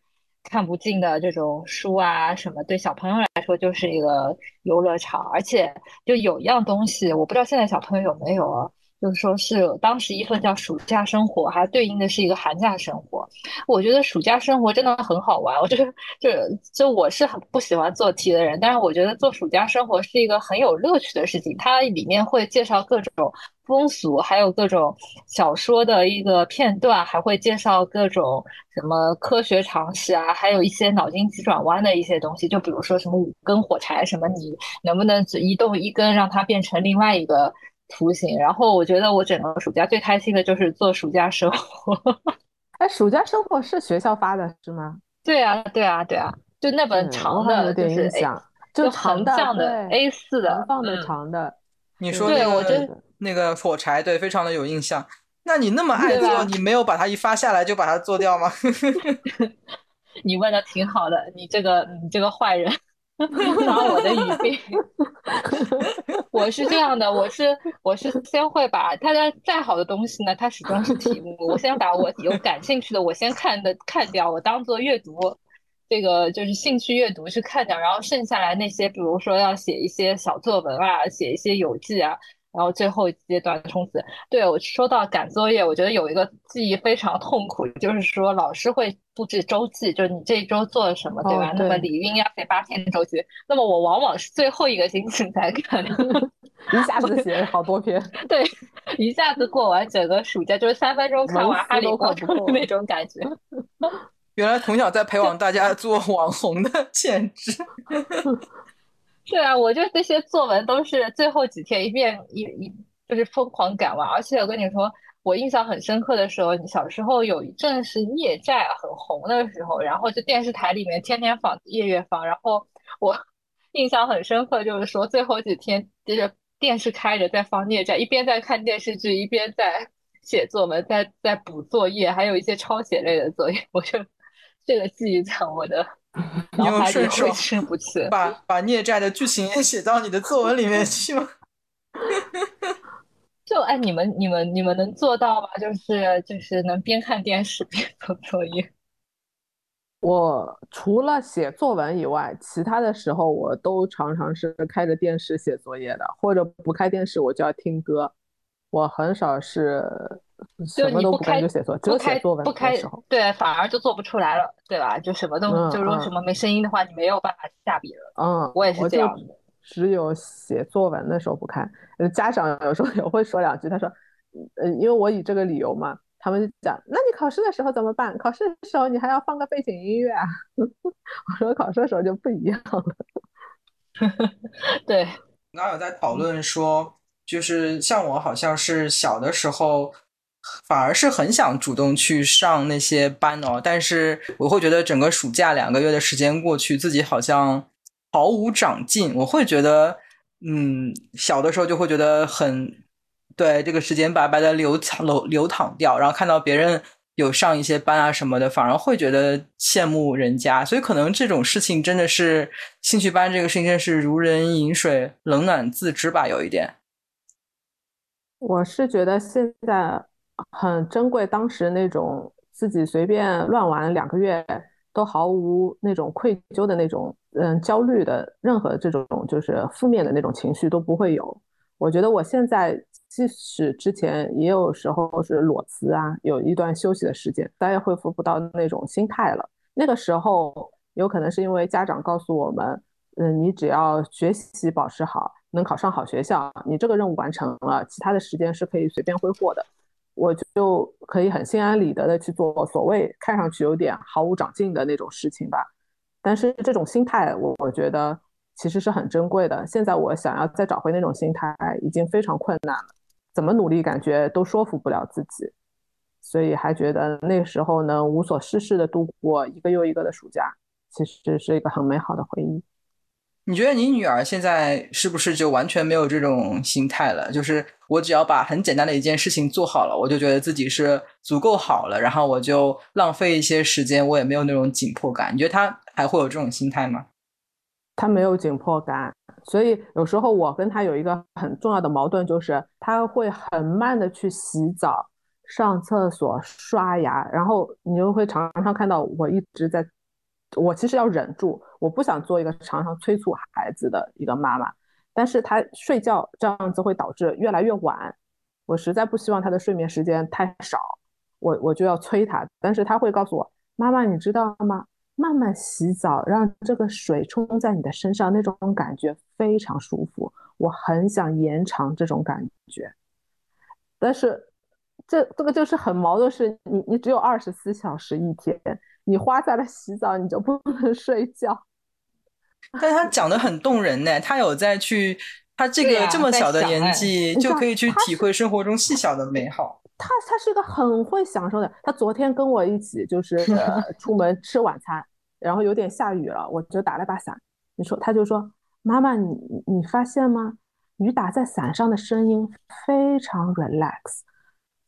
看不尽的这种书啊，什么对小朋友来说就是一个游乐场，而且就有一样东西，我不知道现在小朋友有没有啊。就是说是当时一份叫暑假生活，还对应的是一个寒假生活。我觉得暑假生活真的很好玩。我觉得就就我是很不喜欢做题的人，但是我觉得做暑假生活是一个很有乐趣的事情。它里面会介绍各种风俗，还有各种小说的一个片段，还会介绍各种什么科学常识啊，还有一些脑筋急转弯的一些东西。就比如说什么五根火柴，什么你能不能只移动一根，让它变成另外一个。图形，然后我觉得我整个暑假最开心的就是做暑假生活。哎，暑假生活是学校发的是吗？对啊，对啊，对啊，就那本长的，就是就横向的 A 四的，放的长的。你说那个那个火柴，对，非常的有印象。那你那么爱做，你没有把它一发下来就把它做掉吗？你问的挺好的，你这个你这个坏人。拿我的语病，我是这样的，我是我是先会把它的再好的东西呢，它始终是题目，我先把我有感兴趣的，我先看的看掉，我当做阅读，这个就是兴趣阅读去看掉，然后剩下来那些，比如说要写一些小作文啊，写一些游记啊。然后最后一阶段冲刺，对我说到赶作业，我觉得有一个记忆非常痛苦，就是说老师会布置周记，就是你这一周做了什么，对吧？那么李云要写八篇周记，那么我往往是最后一个星期才看，一下子写好多篇，对，一下子过完整个暑假，就是三分钟看完《哈利波特》那种感觉。原来从小在培养大家做网红的 潜质。对啊，我就这些作文都是最后几天一遍一一就是疯狂赶完，而且我跟你说，我印象很深刻的时候，你小时候有一阵是孽债很红的时候，然后就电视台里面天天放夜夜放，然后我 印象很深刻，就是说最后几天就是电视开着在放孽债，一边在看电视剧，一边在写作文，在在补作业，还有一些抄写类的作业，我就 这个记忆在我的。你有顺手把把孽债的剧情也写到你的作文里面去吗？就哎，你们你们你们能做到吗？就是就是能边看电视边 做作业。我除了写作文以外，其他的时候我都常常是开着电视写作业的，或者不开电视我就要听歌。我很少是就什么都你不开就写作，不开作文不开。对，反而就做不出来了，对吧？就什么都嗯就如果嗯什么没声音的话，你没有办法下笔了。嗯，我也是这样的只有写作文的时候不看，呃，家长有时候也会说两句，他说，呃，因为我以这个理由嘛，他们就讲，那你考试的时候怎么办？考试的时候你还要放个背景音乐啊？我说考试的时候就不一样了。对，刚刚有在讨论说，就是像我好像是小的时候，反而是很想主动去上那些班哦，但是我会觉得整个暑假两个月的时间过去，自己好像毫无长进。我会觉得，嗯，小的时候就会觉得很对这个时间白白的流淌流流淌掉，然后看到别人有上一些班啊什么的，反而会觉得羡慕人家。所以可能这种事情真的是兴趣班这个事情，是如人饮水，冷暖自知吧，有一点。我是觉得现在很珍贵，当时那种自己随便乱玩两个月都毫无那种愧疚的那种，嗯，焦虑的任何这种就是负面的那种情绪都不会有。我觉得我现在即使之前也有时候是裸辞啊，有一段休息的时间，但也恢复不到那种心态了。那个时候有可能是因为家长告诉我们，嗯，你只要学习保持好，能考上好学校，你这个任务完成了，其他的时间是可以随便挥霍的。我就可以很心安理得的去做所谓看上去有点毫无长进的那种事情吧。但是这种心态，我我觉得其实是很珍贵的。现在我想要再找回那种心态，已经非常困难了，怎么努力感觉都说服不了自己，所以还觉得那时候能无所事事的度过一个又一个的暑假，其实是一个很美好的回忆。你觉得你女儿现在是不是就完全没有这种心态了？就是我只要把很简单的一件事情做好了，我就觉得自己是足够好了，然后我就浪费一些时间，我也没有那种紧迫感。你觉得他还会有这种心态吗？他没有紧迫感，所以有时候我跟他有一个很重要的矛盾，就是他会很慢的去洗澡、上厕所、刷牙，然后你就会常常看到我一直在，我其实要忍住，我不想做一个常常催促孩子的一个妈妈，但是他睡觉这样子会导致越来越晚，我实在不希望他的睡眠时间太少，我我就要催他，但是他会告诉我，妈妈你知道吗？慢慢洗澡，让这个水冲在你的身上，那种感觉非常舒服。我很想延长这种感觉，但是这这个就是很矛盾，是你你只有二十四小时一天，你花在了洗澡，你就不能 睡觉。但他讲的很动人呢，他有在去，他这个这么小的年纪就可以去体会生活中细小的美好。他他是个很会享受的。他昨天跟我一起就是出门吃晚餐，然后有点下雨了，我就打了把伞。你说，他就说：“妈妈，你你发现吗？雨打在伞上的声音非常 relax，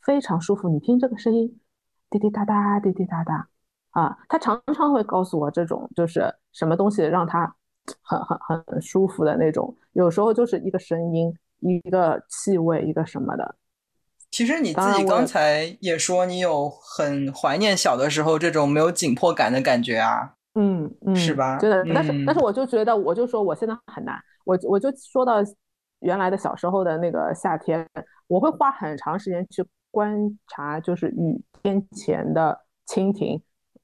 非常舒服。你听这个声音，滴滴答答，滴滴答答。啊，他常常会告诉我这种就是什么东西让他很很很舒服的那种。有时候就是一个声音，一个气味，一个什么的。”其实你自己刚才也说，你有很怀念小的时候这种没有紧迫感的感觉啊。嗯嗯，是吧对的，但是但是嗯我就觉得，我就说我现在很难，我我就说到原来的小时候的那个夏天，我会花很长时间去观察，就是雨天前的蜻蜓，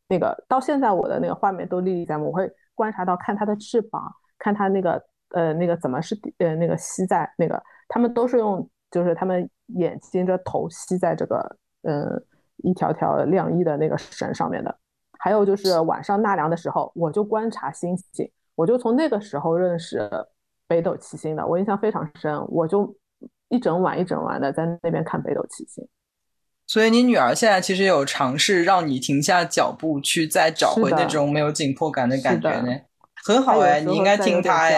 那个到现在我的那个画面都历历在目，我会观察到看它的翅膀，看它那个呃那个怎么是呃那个吸在那个，他们都是用就是他们眼睛的头吸在这个呃一条条晾衣的那个绳上面的。还有就是晚上纳凉的时候，我就观察星星，我就从那个时候认识北斗七星的，我印象非常深。我就一整晚一整晚的在那边看北斗七星。所以你女儿现在其实有尝试让你停下脚步，去再找回那种没有紧迫感的感觉呢。很好哎，你应该听她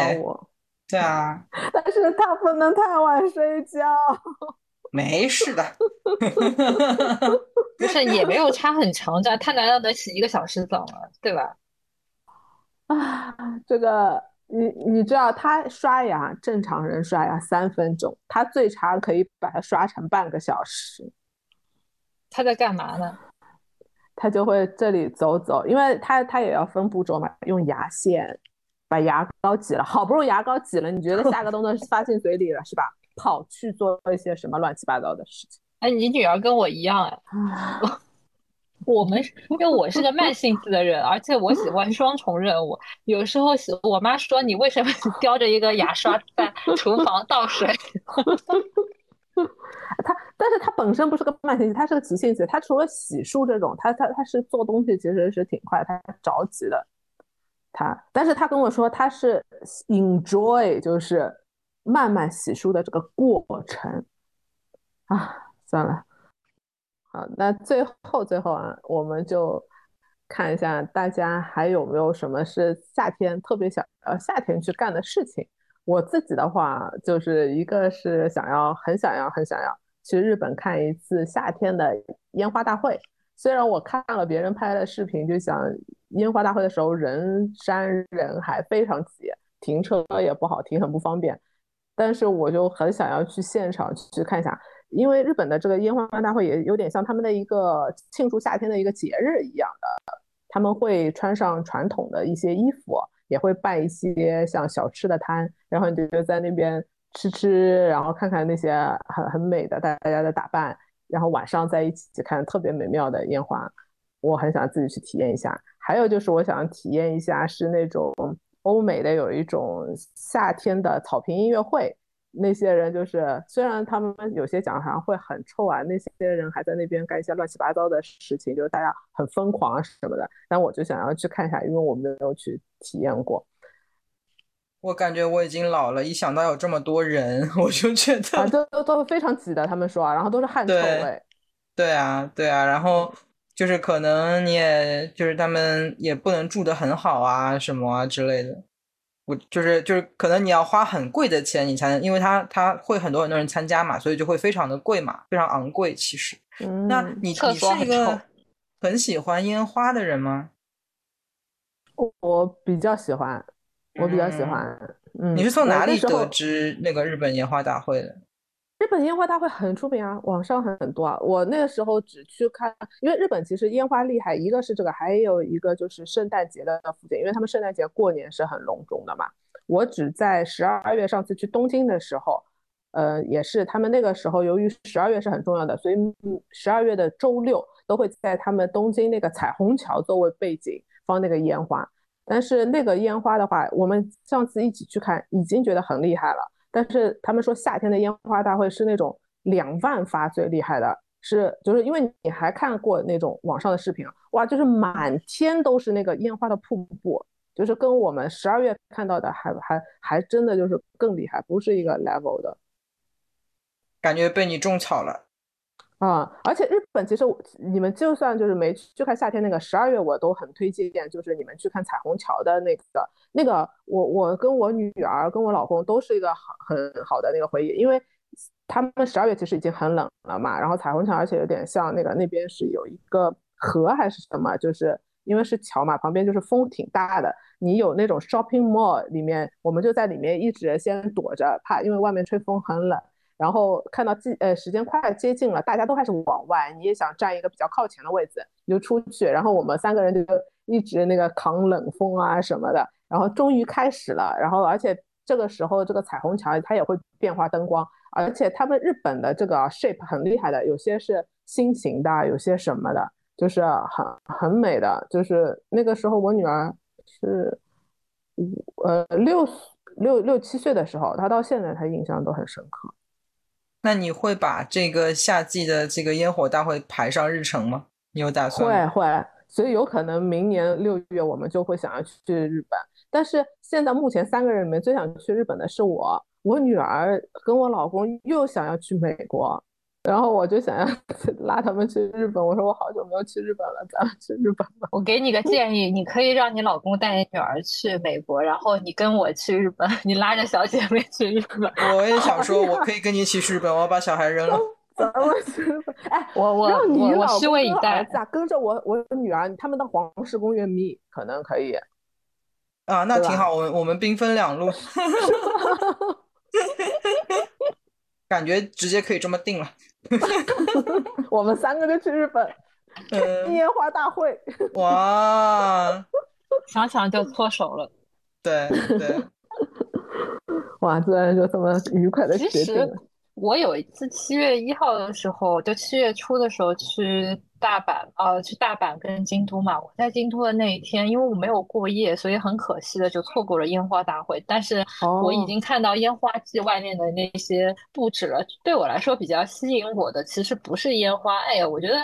对啊，但是她不能太晚睡觉。没事的。不是也没有差很长，这她难道能洗一个小时澡吗？对吧？啊，这个你你知道，他刷牙正常人刷牙三分钟，他最长可以把它刷成半个小时。他在干嘛呢？他就会这里走走，因为他他也要分步骤嘛，用牙线把牙膏挤了，好不容易牙膏挤了，你觉得下个动作是发进嘴里了是吧？跑去做一些什么乱七八糟的事情。哎，你女儿跟我一样哎，我们因为我是个慢性子的人，而且我喜欢双重任务。有时候我妈说你为什么 叼着一个牙刷在厨房倒水？他，但是他本身不是个慢性子，他是个急性子。他除了洗漱这种，他他他是做东西其实是挺快，他着急的。他，但是他跟我说他是 enjoy，就是慢慢洗漱的这个过程啊。算了，好，那最后最后啊，我们就看一下大家还有没有什么是夏天特别想呃夏天去干的事情。我自己的话，就是一个是想要很想要很想要去日本看一次夏天的烟花大会。虽然我看了别人拍的视频，就想烟花大会的时候人山人海，非常挤，停车也不好停，很不方便。但是我就很想要去现场去看一下，因为日本的这个烟花大会也有点像他们的一个庆祝夏天的一个节日一样的，他们会穿上传统的一些衣服，也会办一些像小吃的摊，然后你就在那边吃吃，然后看看那些很很美的大家的打扮。然后晚上在一起看特别美妙的烟花，我很想自己去体验一下。还有就是我想体验一下是那种欧美的有一种夏天的草坪音乐会，那些人就是虽然他们有些讲堂会很臭啊，那些人还在那边干一些乱七八糟的事情，就是大家很疯狂啊什么的。但我就想要去看一下，因为我没有去体验过。我感觉我已经老了，一想到有这么多人，我就觉得啊，都都都非常挤的。他们说啊，然后都是汗臭味。对啊，对啊，然后就是可能你也就是他们也不能住的很好啊，什么啊之类的。我就是就是可能你要花很贵的钱，你才能，因为它它会很多很多人参加嘛，所以就会非常的贵嘛，非常昂贵。其实，那你你是一个很喜欢烟花的人吗？我比较喜欢。我比较喜欢，嗯，你是从哪里得知那个日本烟花大会的？日本烟花大会很出名啊，网上很多啊。我那个时候只去看，因为日本其实烟花厉害，一个是这个，还有一个就是圣诞节的附近，因为他们圣诞节过年是很隆重的嘛。我只在十二月上次去东京的时候，呃，也是他们那个时候，由于十二月是很重要的，所以十二月的周六都会在他们东京那个彩虹桥作为背景放那个烟花。但是那个烟花的话，我们上次一起去看，已经觉得很厉害了。但是他们说夏天的烟花大会是那种两万发最厉害的，是就是因为你还看过那种网上的视频，哇，就是满天都是那个烟花的瀑布，就是跟我们十二月看到的还还还真的就是更厉害，不是一个 level 的。感觉被你种草了。啊，而且日本其实你们就算就是没去看夏天那个十二月，我都很推荐，就是你们去看彩虹桥的那个那个，我我跟我女儿跟我老公都是一个很很好的那个回忆，因为他们十二月其实已经很冷了嘛，然后彩虹桥而且有点像那个那边是有一个河还是什么，就是因为是桥嘛，旁边就是风挺大的，你有那种 shopping mall 里面，我们就在里面一直先躲着，怕因为外面吹风很冷。然后看到季呃时间快接近了，大家都开始往外，你也想占一个比较靠前的位置，你就出去。然后我们三个人就一直那个扛冷风啊什么的。然后终于开始了，然后而且这个时候这个彩虹桥它也会变化灯光，而且他们日本的这个 shape 很厉害的，有些是心形的，有些什么的，就是很很美的。就是那个时候我女儿是五呃六六六七岁的时候，她到现在她印象都很深刻。那你会把这个夏季的这个烟火大会排上日程吗？你有打算？会会，所以有可能明年六月我们就会想要去日本。但是现在目前三个人里面最想去日本的是我，我女儿跟我老公又想要去美国。然后我就想要拉他们去日本，我说我好久没有去日本了，咱们去日本吧。我给你个建议，你可以让你老公带你女儿去美国，然后你跟我去日本，你拉着小姐妹去日本。我也想说，我 可以跟你一起去日本，我要把小孩扔了。咱们去日本，哎，我我我我拭目以待。咋跟着我我女儿他们到黄石公园迷，可能可以。啊，那挺好，我们我们兵分两路。感觉直接可以这么定了。我们三个就去日本，烟花大会。哇，想想就搓手了。对对。哇，居然就这么愉快的决定了。我有一次七月一号的时候，就七月初的时候去大阪，呃，去大阪跟京都嘛。我在京都的那一天，因为我没有过夜，所以很可惜的就错过了烟花大会。但是我已经看到烟花季外面的那些布置了。对我来说比较吸引我的，其实不是烟花。哎呀，我觉得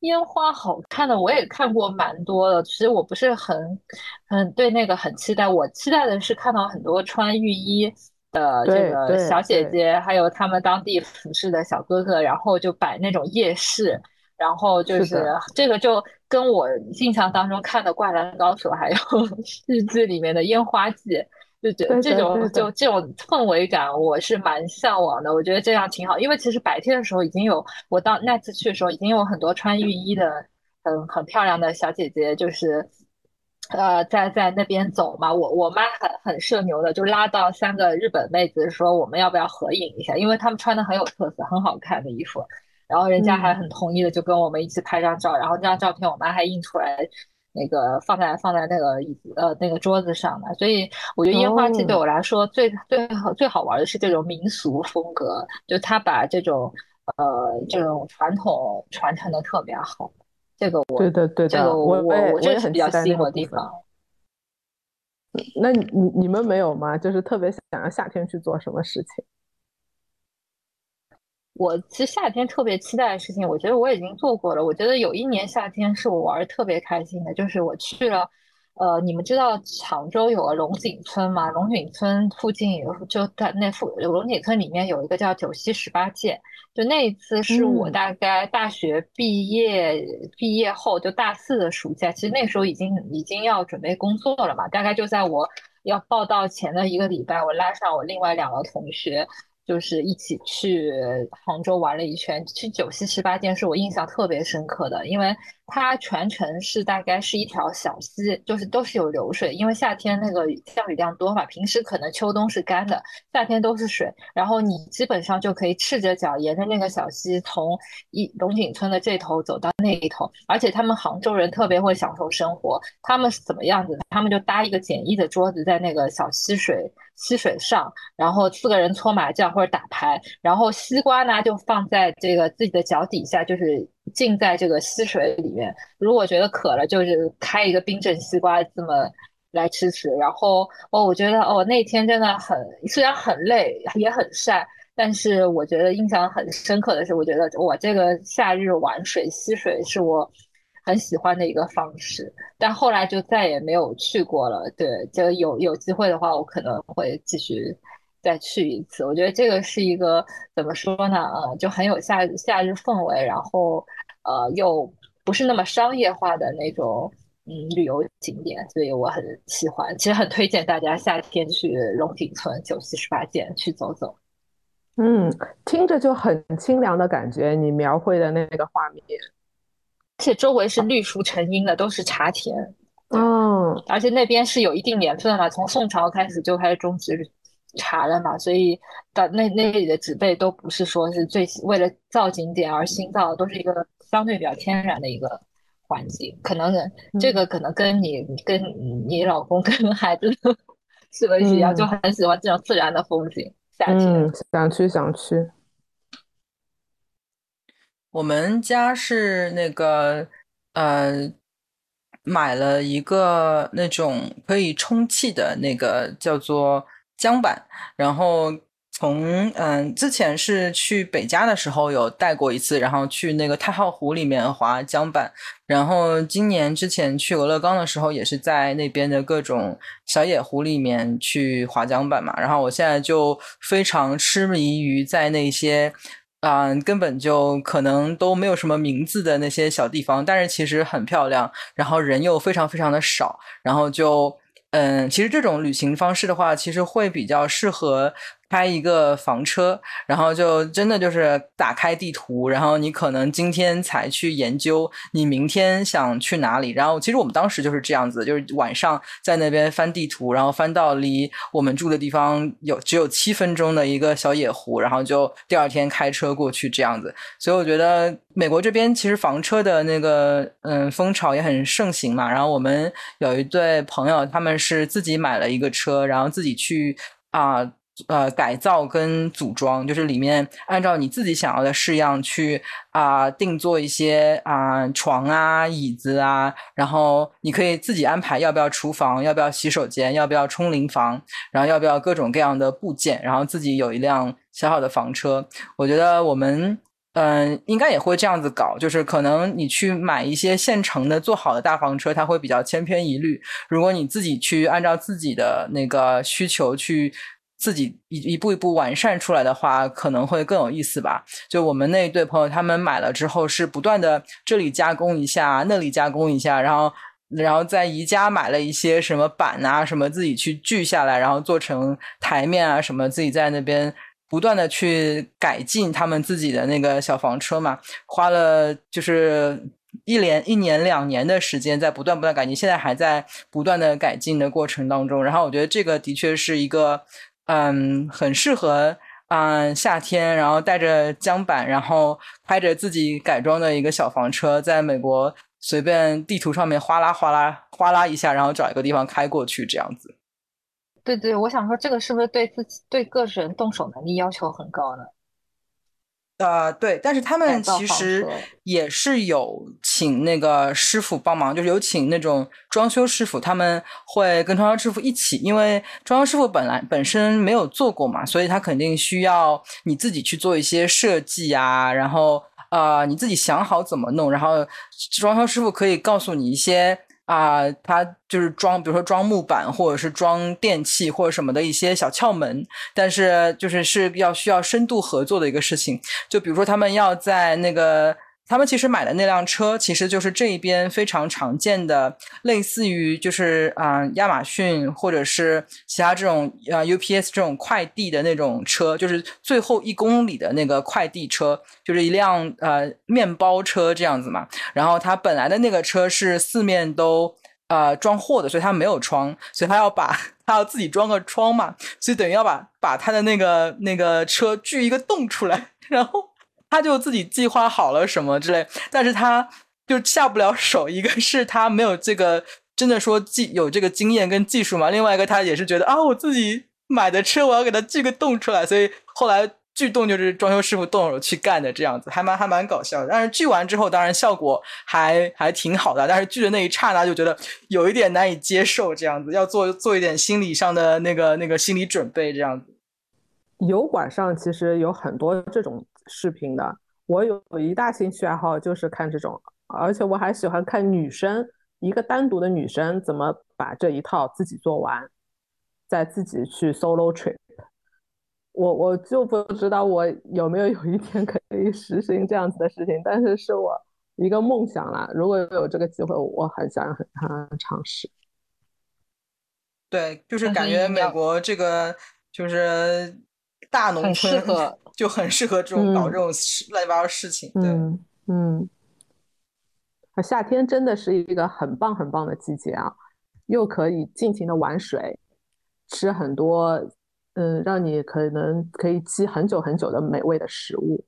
烟花好看的我也看过蛮多的。其实我不是很很对那个很期待，我期待的是看到很多穿浴衣。的这个小姐姐，还有他们当地服饰的小哥哥，然后就摆那种夜市，然后就是这个就跟我印象当中看的《灌篮高手》还有 日剧里面的烟花季，就觉得这种就这种氛围感，我是蛮向往的。我觉得这样挺好，因为其实白天的时候已经有我到那次去的时候，已经有很多穿浴衣的很很漂亮的小姐姐，就是。呃，在在那边走嘛，我我妈很很社牛的，就拉到三个日本妹子说我们要不要合影一下，因为他们穿的很有特色，很好看的衣服，然后人家还很同意的，就跟我们一起拍张照，然后这张照片我妈还印出来，那个放在放在那个椅子呃那个桌子上的，所以我觉得烟花季对我来说最最好最好玩的是这种民俗风格，就他把这种呃这种传统传承的特别好。这个我对的对的，我我我这是比较吸引我的地方。那你你们没有吗？就是特别想要夏天去做什么事情？我其实夏天特别期待的事情，我觉得我已经做过了。我觉得有一年夏天是我玩特别开心的，就是我去了。呃，你们知道常州有个龙井村吗？龙井村附近有，就在那附龙井村里面有一个叫九溪十八涧，就那一次是我大概大学毕业毕业后就大四的暑假，其实那时候已经已经要准备工作了嘛，大概就在我要报到前的一个礼拜，我拉上我另外两个同学。就是一起去杭州玩了一圈，去九溪十八涧是我印象特别深刻的，因为它全程是大概是一条小溪，就是都是有流水，因为夏天那个降雨量多嘛，平时可能秋冬是干的，夏天都是水，然后你基本上就可以赤着脚沿着那个小溪从一龙井村的这头走到那一头，而且他们杭州人特别会享受生活，他们是怎么样子？他们就搭一个简易的桌子在那个小溪水。溪水上，然后四个人搓麻将或者打牌，然后西瓜呢就放在这个自己的脚底下，就是浸在这个溪水里面。如果觉得渴了，就是开一个冰镇西瓜这么来吃吃。然后哦，我觉得哦那天真的很，虽然很累也很晒，但是我觉得印象很深刻的是，我觉得我这个夏日玩水溪水是我。很喜欢的一个方式，但后来就再也没有去过了。对，就有有机会的话，我可能会继续再去一次。我觉得这个是一个怎么说呢？呃，就很有夏夏日氛围，然后呃又不是那么商业化的那种嗯旅游景点，所以我很喜欢。其实很推荐大家夏天去龙井村九溪十八涧去走走。嗯，听着就很清凉的感觉。你描绘的那个画面。而且周围是绿树成荫的，都是茶田。嗯，而且那边是有一定年份了，从宋朝开始就开始种植茶了嘛，所以到那那里的植被都不是说是最为了造景点而新造，都是一个相对比较天然的一个环境。可能这个可能跟你跟你老公跟孩子是不是一样，就很喜欢这种自然的风景。夏天想去想去。我们家是那个呃，买了一个那种可以充气的那个叫做桨板，然后从嗯之前是去北家的时候有带过一次，然后去那个太浩湖里面滑桨板，然后今年之前去俄勒冈的时候也是在那边的各种小野湖里面去滑桨板嘛，然后我现在就非常痴迷于在那些。啊，根本就可能都没有什么名字的那些小地方，但是其实很漂亮，然后人又非常非常的少，然后就嗯，其实这种旅行方式的话，其实会比较适合。开一个房车，然后就真的就是打开地图，然后你可能今天才去研究你明天想去哪里。然后其实我们当时就是这样子，就是晚上在那边翻地图，然后翻到离我们住的地方有只有七分钟的一个小野湖，然后就第二天开车过去这样子。所以我觉得美国这边其实房车的那个嗯风潮也很盛行嘛。然后我们有一对朋友，他们是自己买了一个车，然后自己去。啊，呃改造跟组装，就是里面按照你自己想要的式样去啊定做一些啊床啊椅子啊，然后你可以自己安排要不要厨房，要不要洗手间，要不要冲淋房，然后要不要各种各样的部件，然后自己有一辆小小的房车。我觉得我们嗯应该也会这样子搞，就是可能你去买一些现成的做好的大房车，它会比较千篇一律。如果你自己去按照自己的那个需求去。自己一一步一步完善出来的话，可能会更有意思吧。就我们那一对朋友，他们买了之后是不断的这里加工一下，那里加工一下，然后然后在宜家买了一些什么板啊什么，自己去锯下来，然后做成台面啊什么，自己在那边不断的去改进他们自己的那个小房车嘛，花了就是一连一年两年的时间在不断不断改进，现在还在不断的改进的过程当中。然后我觉得这个的确是一个。嗯，很适合嗯夏天，然后带着桨板，然后开着自己改装的一个小房车，在美国随便地图上面哗啦哗啦哗啦一下，然后找一个地方开过去，这样子。对对，我想说，这个是不是对自己对个人动手能力要求很高呢？呃，对，但是他们其实也是有请那个师傅帮忙，就是有请那种装修师傅，他们会跟装修师傅一起，因为装修师傅本来本身没有做过嘛，所以他肯定需要你自己去做一些设计啊，然后呃，你自己想好怎么弄，然后装修师傅可以告诉你一些。啊，他就是装，比如说装木板，或者是装电器或者什么的一些小窍门，但是就是是要需要深度合作的一个事情。就比如说他们要在那个。他们其实买的那辆车，其实就是这一边非常常见的，类似于就是啊亚马逊或者是其他这种啊 UPS 这种快递的那种车，就是最后一公里的那个快递车，就是一辆呃面包车这样子嘛。然后他本来的那个车是四面都呃装货的，所以他没有窗，所以他要把 他要自己装个窗嘛，所以等于要把把他的那个那个车锯一个洞出来，然后。他就自己计划好了什么之类，但是他就下不了手。一个是他没有这个真的说技有这个经验跟技术嘛，另外一个他也是觉得啊，我自己买的车我要给它锯个洞出来，所以后来锯洞就是装修师傅动手去干的这样子，还蛮还蛮搞笑的。但是锯完之后，当然效果还还挺好的，但是锯的那一刹那就觉得有一点难以接受，这样子要做做一点心理上的那个那个心理准备，这样子。油管上其实有很多这种。视频的，我有一大兴趣爱好就是看这种，而且我还喜欢看女生一个单独的女生怎么把这一套自己做完，再自己去 solo trip。我我就不知道我有没有有一天可以实行这样子的事情，但是是我一个梦想啦。如果有这个机会，我很想很想尝试。对，就是感觉美国这个就是大农村。就很适合这种搞这种乱七八糟事情。对，嗯，夏天真的是一个很棒很棒的季节啊，又可以尽情的玩水，吃很多，嗯，让你可能可以积很久很久的美味的食物，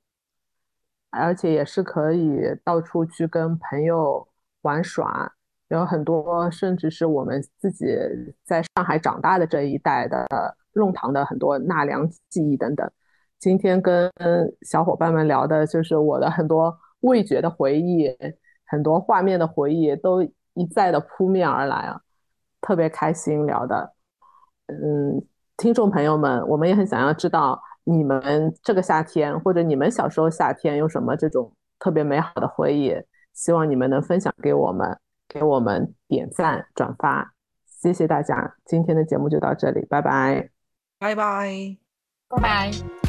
而且也是可以到处去跟朋友玩耍，有很多甚至是我们自己在上海长大的这一代的弄堂的很多纳凉记忆等等。今天跟小伙伴们聊的就是我的很多味觉的回忆，很多画面的回忆都一再的扑面而来啊，特别开心聊的。嗯，听众朋友们，我们也很想要知道你们这个夏天或者你们小时候夏天有什么这种特别美好的回忆，希望你们能分享给我们，给我们点赞转发，谢谢大家。今天的节目就到这里，拜拜，拜拜，拜拜。